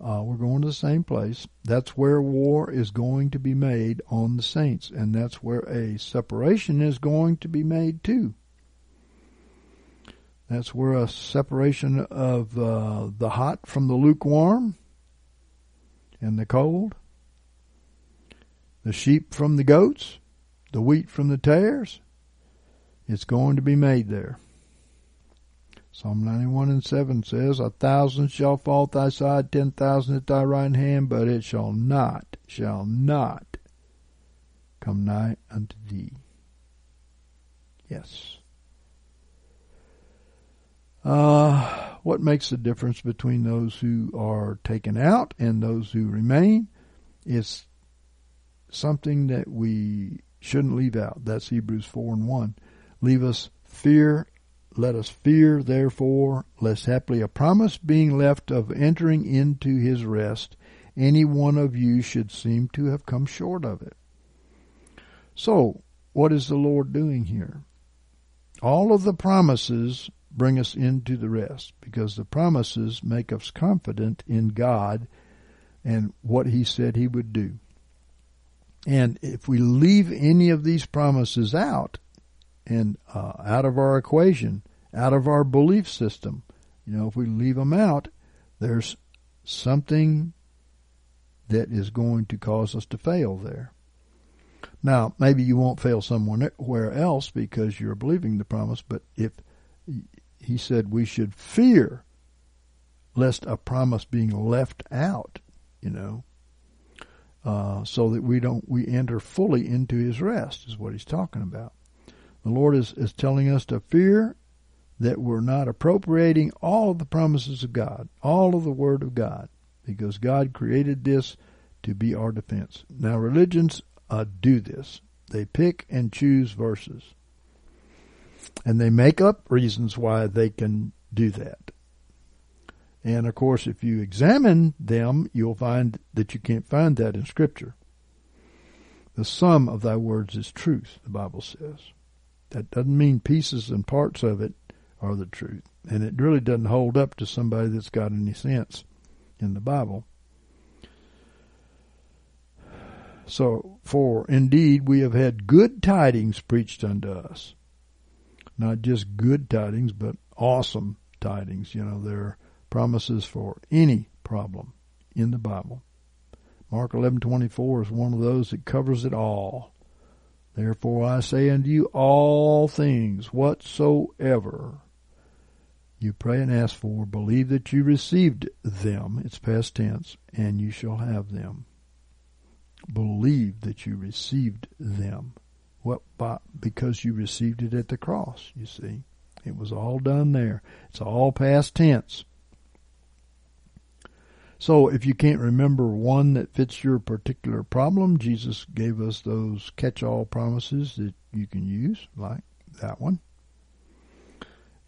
Uh, we're going to the same place. That's where war is going to be made on the saints, and that's where a separation is going to be made too. That's where a separation of uh, the hot from the lukewarm and the cold, the sheep from the goats, the wheat from the tares, it's going to be made there. Psalm 91 and 7 says, A thousand shall fall at thy side, ten thousand at thy right hand, but it shall not, shall not come nigh unto thee. Yes. Uh, what makes the difference between those who are taken out and those who remain is something that we shouldn't leave out. That's Hebrews 4 and 1. Leave us fear, let us fear, therefore, lest haply a promise being left of entering into his rest, any one of you should seem to have come short of it. So, what is the Lord doing here? All of the promises bring us into the rest because the promises make us confident in God and what He said He would do. And if we leave any of these promises out, and uh, out of our equation, out of our belief system. You know, if we leave them out, there's something that is going to cause us to fail there. Now, maybe you won't fail somewhere else because you're believing the promise, but if he said we should fear lest a promise being left out, you know, uh, so that we don't we enter fully into his rest is what he's talking about. The Lord is, is telling us to fear that we're not appropriating all of the promises of God, all of the Word of God, because God created this to be our defense. Now, religions uh, do this. They pick and choose verses. And they make up reasons why they can do that. And of course, if you examine them, you'll find that you can't find that in Scripture. The sum of thy words is truth, the Bible says. That doesn't mean pieces and parts of it are the truth. And it really doesn't hold up to somebody that's got any sense in the Bible. So, for indeed we have had good tidings preached unto us. Not just good tidings, but awesome tidings. You know, there are promises for any problem in the Bible. Mark 11:24 is one of those that covers it all. Therefore I say unto you all things whatsoever you pray and ask for, believe that you received them, it's past tense, and you shall have them. Believe that you received them. What by, because you received it at the cross, you see. It was all done there. It's all past tense. So if you can't remember one that fits your particular problem, Jesus gave us those catch-all promises that you can use, like that one.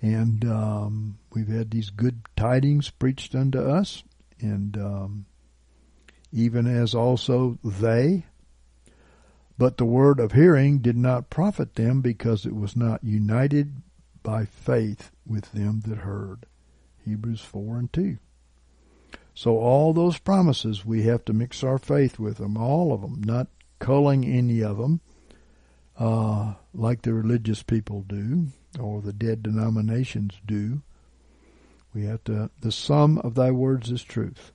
And um, we've had these good tidings preached unto us, and um, even as also they. But the word of hearing did not profit them because it was not united by faith with them that heard. Hebrews 4 and 2. So all those promises, we have to mix our faith with them, all of them, not culling any of them, uh, like the religious people do, or the dead denominations do. We have to, the sum of thy words is truth.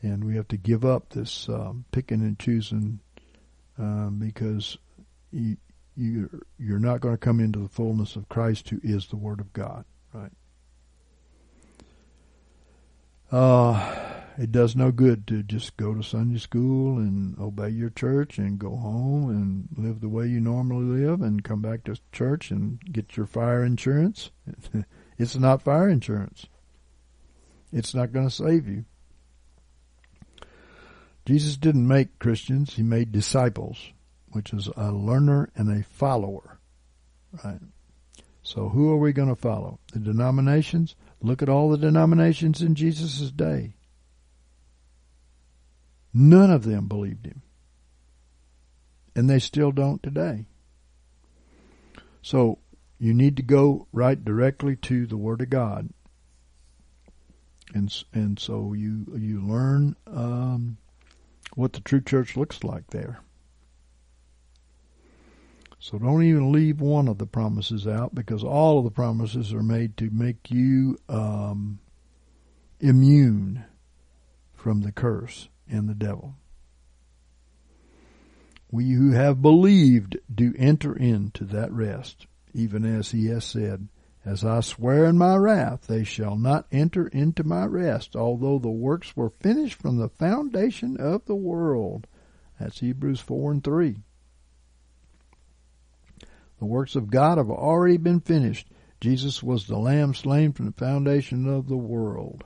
And we have to give up this um, picking and choosing uh, because you, you you're not going to come into the fullness of Christ, who is the Word of God. Right. Uh, it does no good to just go to Sunday school and obey your church and go home and live the way you normally live and come back to church and get your fire insurance. it's not fire insurance. It's not going to save you. Jesus didn't make Christians, he made disciples, which is a learner and a follower. Right? So who are we going to follow? The denominations? Look at all the denominations in Jesus' day. None of them believed him. And they still don't today. So you need to go right directly to the Word of God. And, and so you, you learn, um, what the true church looks like there. So don't even leave one of the promises out because all of the promises are made to make you um, immune from the curse and the devil. We who have believed do enter into that rest, even as he has said, As I swear in my wrath, they shall not enter into my rest, although the works were finished from the foundation of the world. That's Hebrews 4 and 3. The works of God have already been finished. Jesus was the lamb slain from the foundation of the world.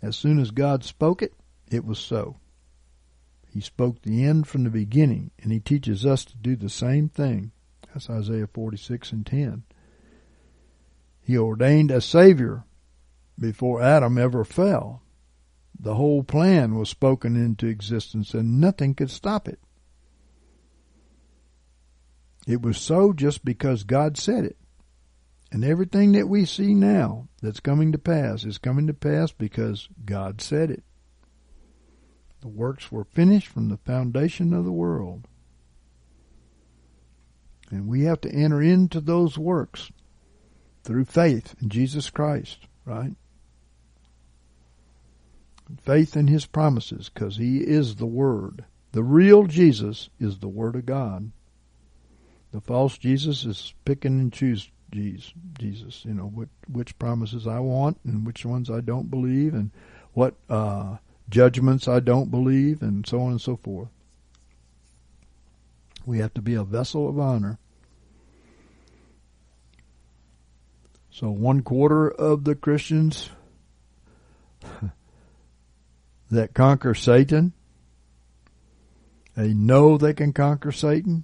As soon as God spoke it, it was so. He spoke the end from the beginning, and he teaches us to do the same thing. That's Isaiah 46 and 10. He ordained a Savior before Adam ever fell. The whole plan was spoken into existence, and nothing could stop it. It was so just because God said it. And everything that we see now that's coming to pass is coming to pass because God said it. The works were finished from the foundation of the world. And we have to enter into those works through faith in Jesus Christ, right? Faith in His promises, because He is the Word. The real Jesus is the Word of God. The false Jesus is picking and choose Jesus. You know which, which promises I want and which ones I don't believe, and what uh, judgments I don't believe, and so on and so forth. We have to be a vessel of honor. So one quarter of the Christians that conquer Satan, they know they can conquer Satan.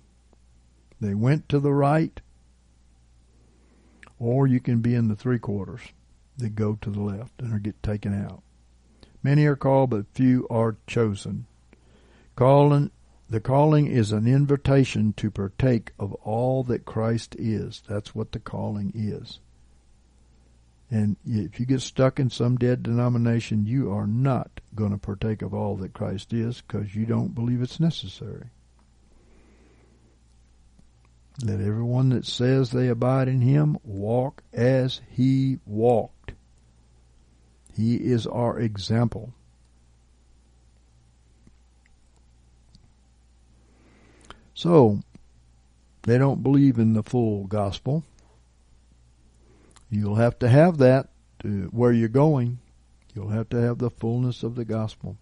They went to the right or you can be in the three quarters that go to the left and or get taken out. Many are called, but few are chosen. Calling, the calling is an invitation to partake of all that Christ is. That's what the calling is. And if you get stuck in some dead denomination, you are not going to partake of all that Christ is because you don't believe it's necessary. Let everyone that says they abide in him walk as he walked. He is our example. So, they don't believe in the full gospel. You'll have to have that to where you're going. You'll have to have the fullness of the gospel.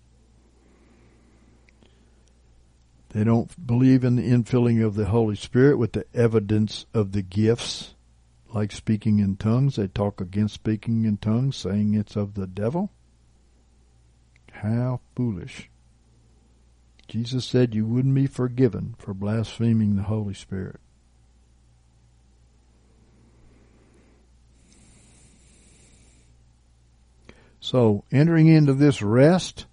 They don't believe in the infilling of the Holy Spirit with the evidence of the gifts, like speaking in tongues. They talk against speaking in tongues, saying it's of the devil. How foolish. Jesus said you wouldn't be forgiven for blaspheming the Holy Spirit. So, entering into this rest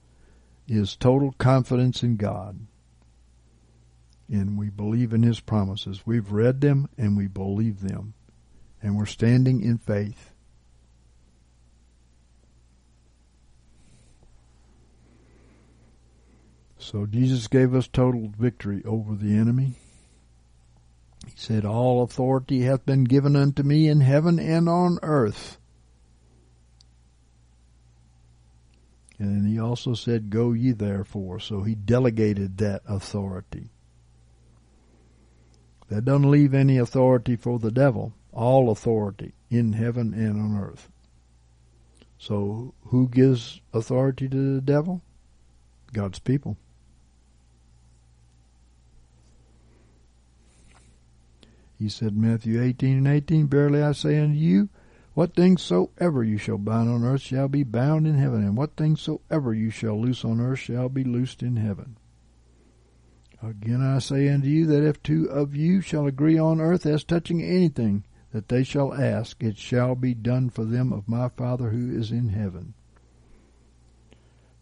is total confidence in God and we believe in his promises. We've read them and we believe them. And we're standing in faith. So Jesus gave us total victory over the enemy. He said, All authority hath been given unto me in heaven and on earth. And he also said, Go ye therefore. So he delegated that authority. That doesn't leave any authority for the devil. All authority in heaven and on earth. So who gives authority to the devil? God's people. He said, Matthew 18 and 18, Verily I say unto you, what things soever you shall bind on earth shall be bound in heaven, and what things soever you shall loose on earth shall be loosed in heaven. Again I say unto you that if two of you shall agree on earth as touching anything that they shall ask, it shall be done for them of my Father who is in heaven.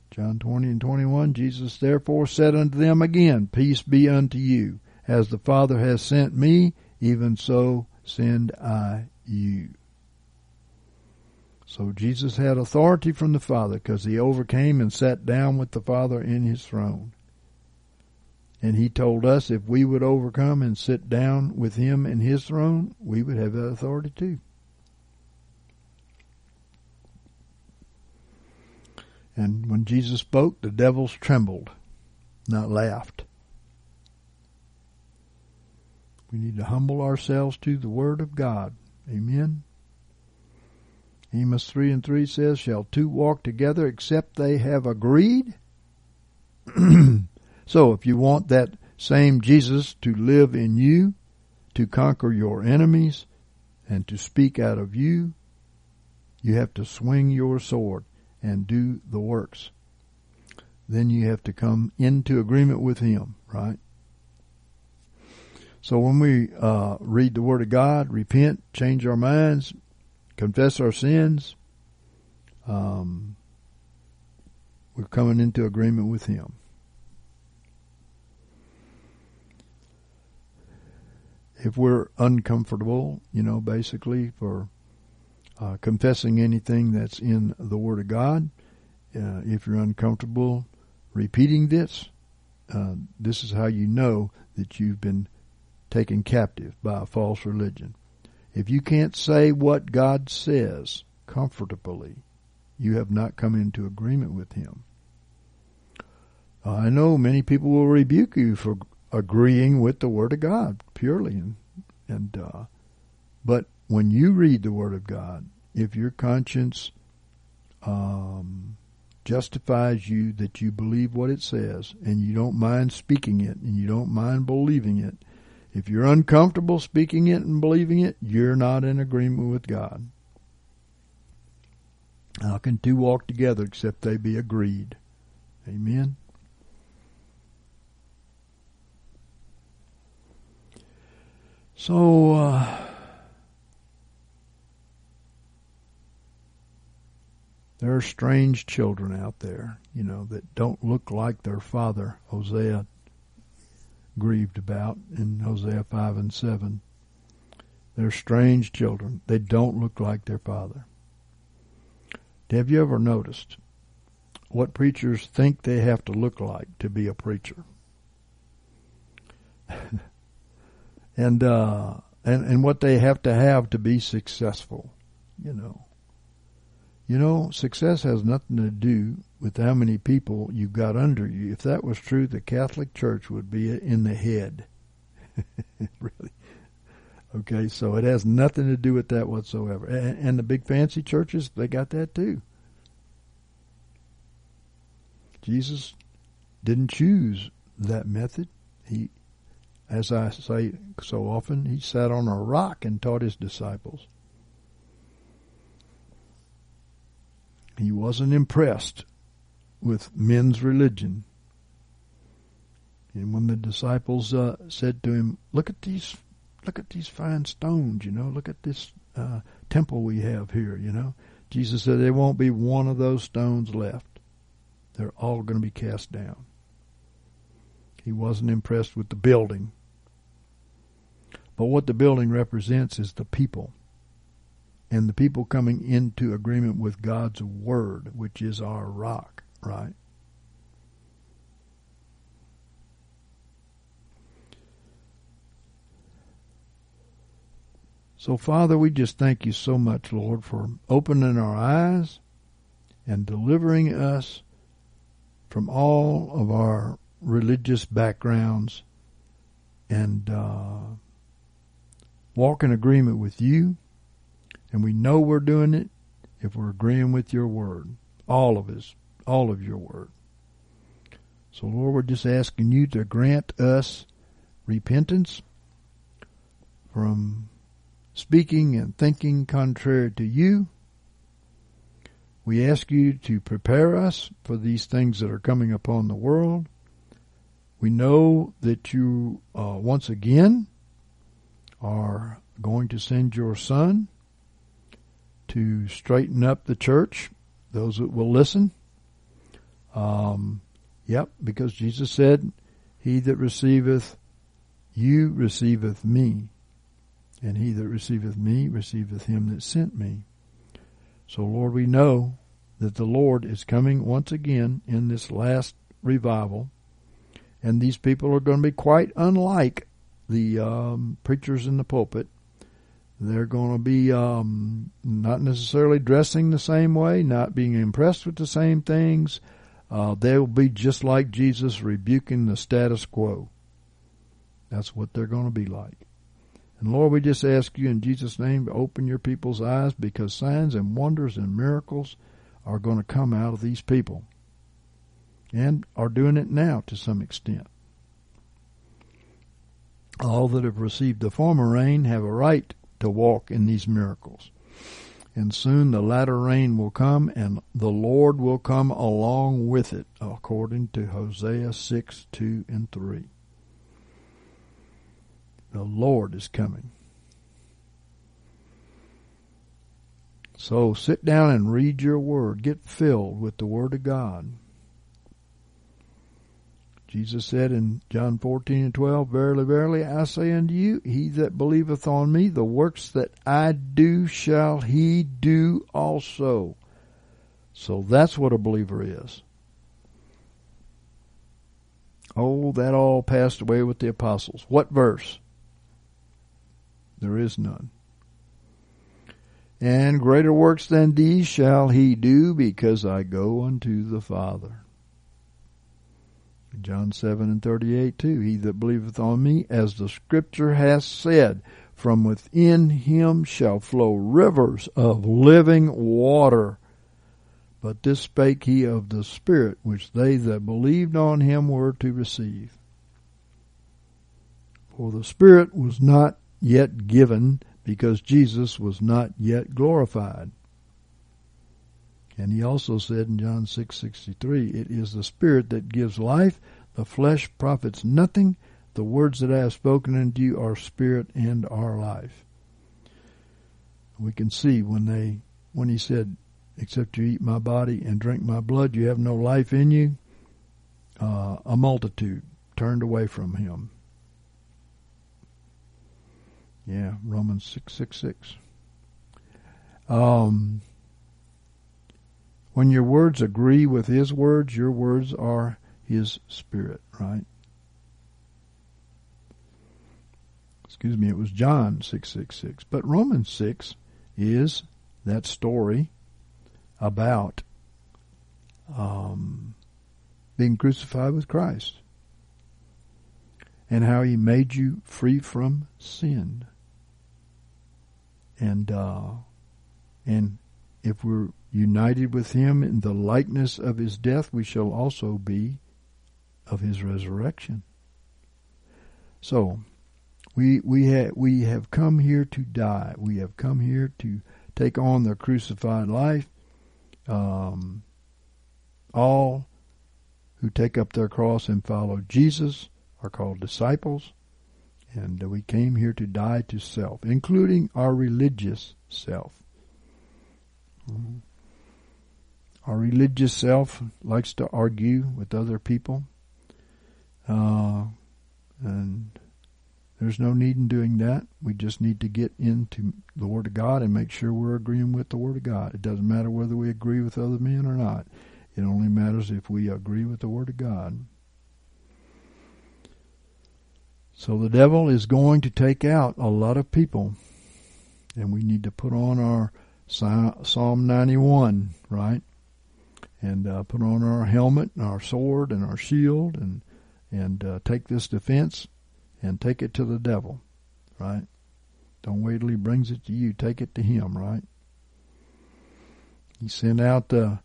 John 20 and 21, Jesus therefore said unto them again, Peace be unto you. As the Father has sent me, even so send I you. So Jesus had authority from the Father because he overcame and sat down with the Father in his throne. And he told us if we would overcome and sit down with him in his throne, we would have that authority too. And when Jesus spoke, the devils trembled, not laughed. We need to humble ourselves to the Word of God. Amen. Amos 3 and 3 says, Shall two walk together except they have agreed? so if you want that same Jesus to live in you, to conquer your enemies, and to speak out of you, you have to swing your sword and do the works. Then you have to come into agreement with Him, right? So when we uh, read the Word of God, repent, change our minds, confess our sins, um, we're coming into agreement with Him. If we're uncomfortable, you know, basically for uh, confessing anything that's in the Word of God, uh, if you're uncomfortable repeating this, uh, this is how you know that you've been taken captive by a false religion. If you can't say what God says comfortably, you have not come into agreement with Him. I know many people will rebuke you for agreeing with the Word of God purely, and, and uh, but when you read the Word of God, if your conscience um, justifies you that you believe what it says, and you don't mind speaking it, and you don't mind believing it, if you're uncomfortable speaking it and believing it, you're not in agreement with God. How can two walk together except they be agreed? Amen. So, uh, there are strange children out there, you know, that don't look like their father. Hosea grieved about in Hosea 5 and 7. They're strange children. They don't look like their father. Have you ever noticed what preachers think they have to look like to be a preacher? and uh, and and what they have to have to be successful, you know. You know, success has nothing to do with how many people you've got under you. If that was true, the Catholic Church would be in the head. really. Okay, so it has nothing to do with that whatsoever. And, and the big fancy churches, they got that too. Jesus didn't choose that method. He, as I say so often, he sat on a rock and taught his disciples. He wasn't impressed with men's religion. And when the disciples uh, said to him, "Look at these, look at these fine stones. You know, look at this uh, temple we have here. You know," Jesus said, "There won't be one of those stones left. They're all going to be cast down." He wasn't impressed with the building, but what the building represents is the people and the people coming into agreement with God's word, which is our rock, right? So, Father, we just thank you so much, Lord, for opening our eyes and delivering us from all of our religious backgrounds and uh, walk in agreement with you. And we know we're doing it if we're agreeing with your word. All of us, all of your word. So, Lord, we're just asking you to grant us repentance from speaking and thinking contrary to you. We ask you to prepare us for these things that are coming upon the world. We know that you uh, once again are going to send your son to straighten up the church, those that will listen. Um, yep, because Jesus said, He that receiveth you receiveth me, and he that receiveth me receiveth him that sent me. So, Lord, we know that the Lord is coming once again in this last revival, and these people are going to be quite unlike the um, preachers in the pulpit. They're going to be um, not necessarily dressing the same way, not being impressed with the same things. Uh, they'll be just like Jesus rebuking the status quo. That's what they're going to be like. And Lord, we just ask you in Jesus' name to open your people's eyes because signs and wonders and miracles are going to come out of these people and are doing it now to some extent. All that have received the former rain have a right to walk in these miracles. And soon the latter rain will come, and the Lord will come along with it, according to Hosea 6 2 and 3. The Lord is coming. So sit down and read your word. Get filled with the word of God. Jesus said in John 14 and 12, Verily, verily, I say unto you, he that believeth on me, the works that I do shall he do also. So that's what a believer is. Oh, that all passed away with the apostles. What verse? There is none. And greater works than these shall he do, because I go unto the Father. John 7 and 38 too. He that believeth on me, as the scripture hath said, from within him shall flow rivers of living water. But this spake he of the Spirit, which they that believed on him were to receive. For the Spirit was not yet given because Jesus was not yet glorified. And he also said in John 6:63, "It is the spirit that gives life; the flesh profits nothing. The words that I have spoken unto you are spirit and are life." We can see when they when he said, "Except you eat my body and drink my blood, you have no life in you." Uh, a multitude turned away from him. Yeah, Romans six six six. Um, when your words agree with His words, your words are His Spirit, right? Excuse me, it was John six six six, but Romans six is that story about um, being crucified with Christ and how He made you free from sin and uh, and if we're united with him in the likeness of his death, we shall also be of his resurrection. So we we have we have come here to die. We have come here to take on the crucified life. Um, all who take up their cross and follow Jesus are called disciples. And we came here to die to self, including our religious self. Mm-hmm. Our religious self likes to argue with other people. Uh, and there's no need in doing that. We just need to get into the Word of God and make sure we're agreeing with the Word of God. It doesn't matter whether we agree with other men or not. It only matters if we agree with the Word of God. So the devil is going to take out a lot of people. And we need to put on our Psalm 91, right? And uh, put on our helmet and our sword and our shield and and uh, take this defense and take it to the devil, right? Don't wait till he brings it to you. Take it to him, right? He sent out the,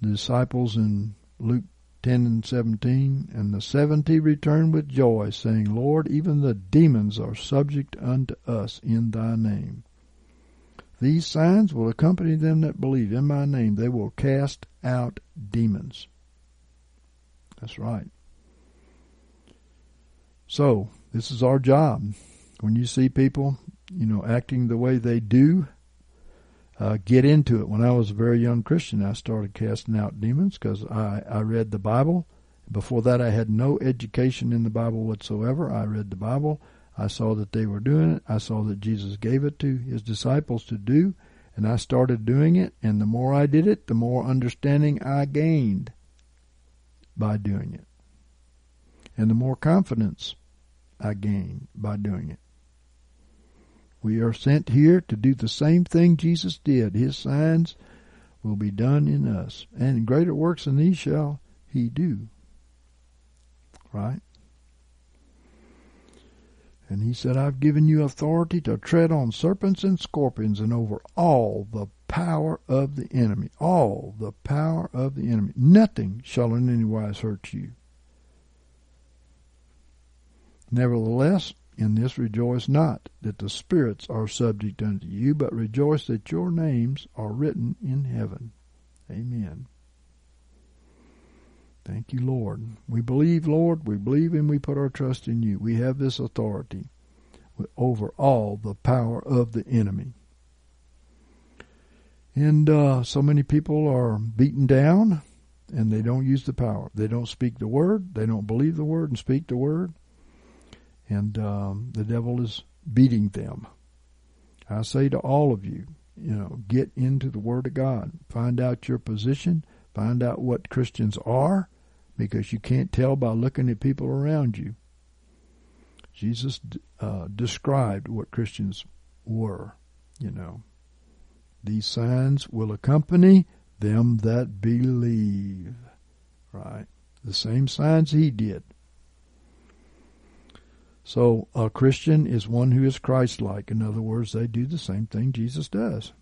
the disciples in Luke 10 and 17, and the seventy returned with joy, saying, Lord, even the demons are subject unto us in thy name. These signs will accompany them that believe in my name. They will cast out demons. That's right. So, this is our job. When you see people, you know, acting the way they do, uh, get into it. When I was a very young Christian, I started casting out demons because I, I read the Bible. Before that, I had no education in the Bible whatsoever. I read the Bible. I saw that they were doing it. I saw that Jesus gave it to his disciples to do, and I started doing it. And the more I did it, the more understanding I gained by doing it, and the more confidence I gained by doing it. We are sent here to do the same thing Jesus did. His signs will be done in us, and greater works than these shall he do. Right? And he said, I've given you authority to tread on serpents and scorpions and over all the power of the enemy. All the power of the enemy. Nothing shall in any wise hurt you. Nevertheless, in this rejoice not that the spirits are subject unto you, but rejoice that your names are written in heaven. Amen. Thank you, Lord. We believe, Lord. We believe and we put our trust in you. We have this authority over all the power of the enemy. And uh, so many people are beaten down and they don't use the power. They don't speak the word. They don't believe the word and speak the word and um, the devil is beating them. I say to all of you, you know, get into the Word of God, find out your position, find out what Christians are, because you can't tell by looking at people around you. Jesus uh, described what Christians were, you know. These signs will accompany them that believe. Right? The same signs he did. So a Christian is one who is Christ-like. In other words, they do the same thing Jesus does.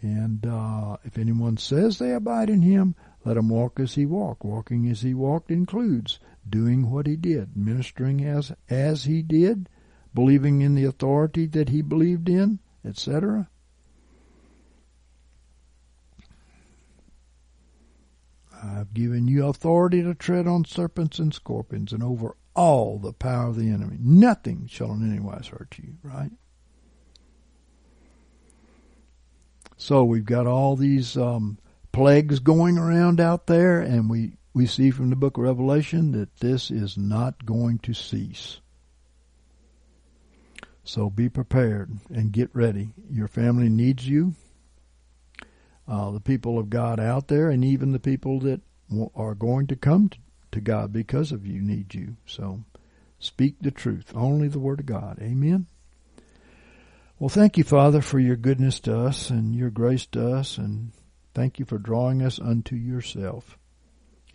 And uh, if anyone says they abide in him, let him walk as he walked. Walking as he walked includes doing what he did, ministering as as he did, believing in the authority that he believed in, etc. I've given you authority to tread on serpents and scorpions and over all the power of the enemy. Nothing shall in any wise hurt you, right? So we've got all these um, plagues going around out there, and we, we see from the book of Revelation that this is not going to cease. So be prepared and get ready. Your family needs you. Uh, the people of God out there, and even the people that are going to come to to God because of you need you. So speak the truth, only the Word of God. Amen. Well, thank you, Father, for your goodness to us and your grace to us, and thank you for drawing us unto yourself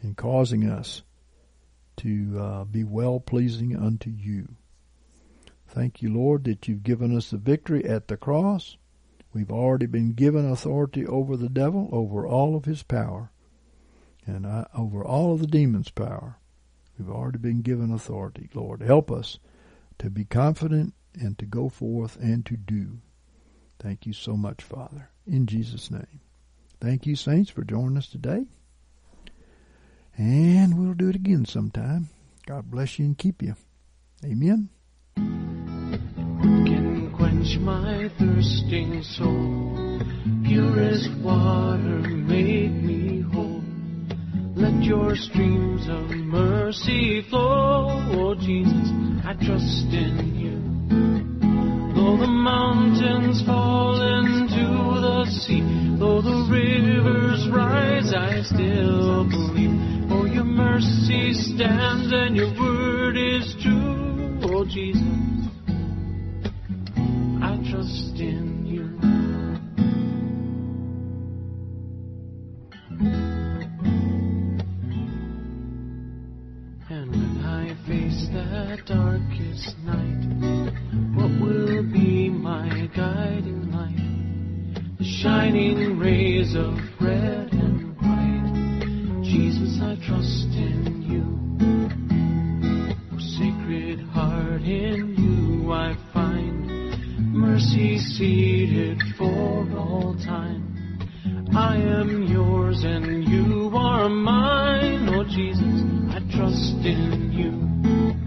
and causing us to uh, be well pleasing unto you. Thank you, Lord, that you've given us the victory at the cross. We've already been given authority over the devil, over all of his power and I, over all of the demons' power. We've already been given authority. Lord, help us to be confident and to go forth and to do. Thank you so much, Father. In Jesus' name. Thank you, saints, for joining us today. And we'll do it again sometime. God bless you and keep you. Amen. Can quench my thirsting soul. Purest water make me whole. Let your streams of mercy flow. Oh Jesus, I trust in you. Though the mountains fall into sea. Though the rivers rise, I still believe. For your mercy stands and your word is true. Oh, Jesus, I trust in you. And when I face that darkest night, what will be my guiding light? The shining rays of red and white. Jesus, I trust in you. Oh, sacred heart, in you I find mercy seated for all time. I am yours and you are mine, oh Jesus, I trust in you.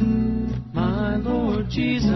My Lord Jesus,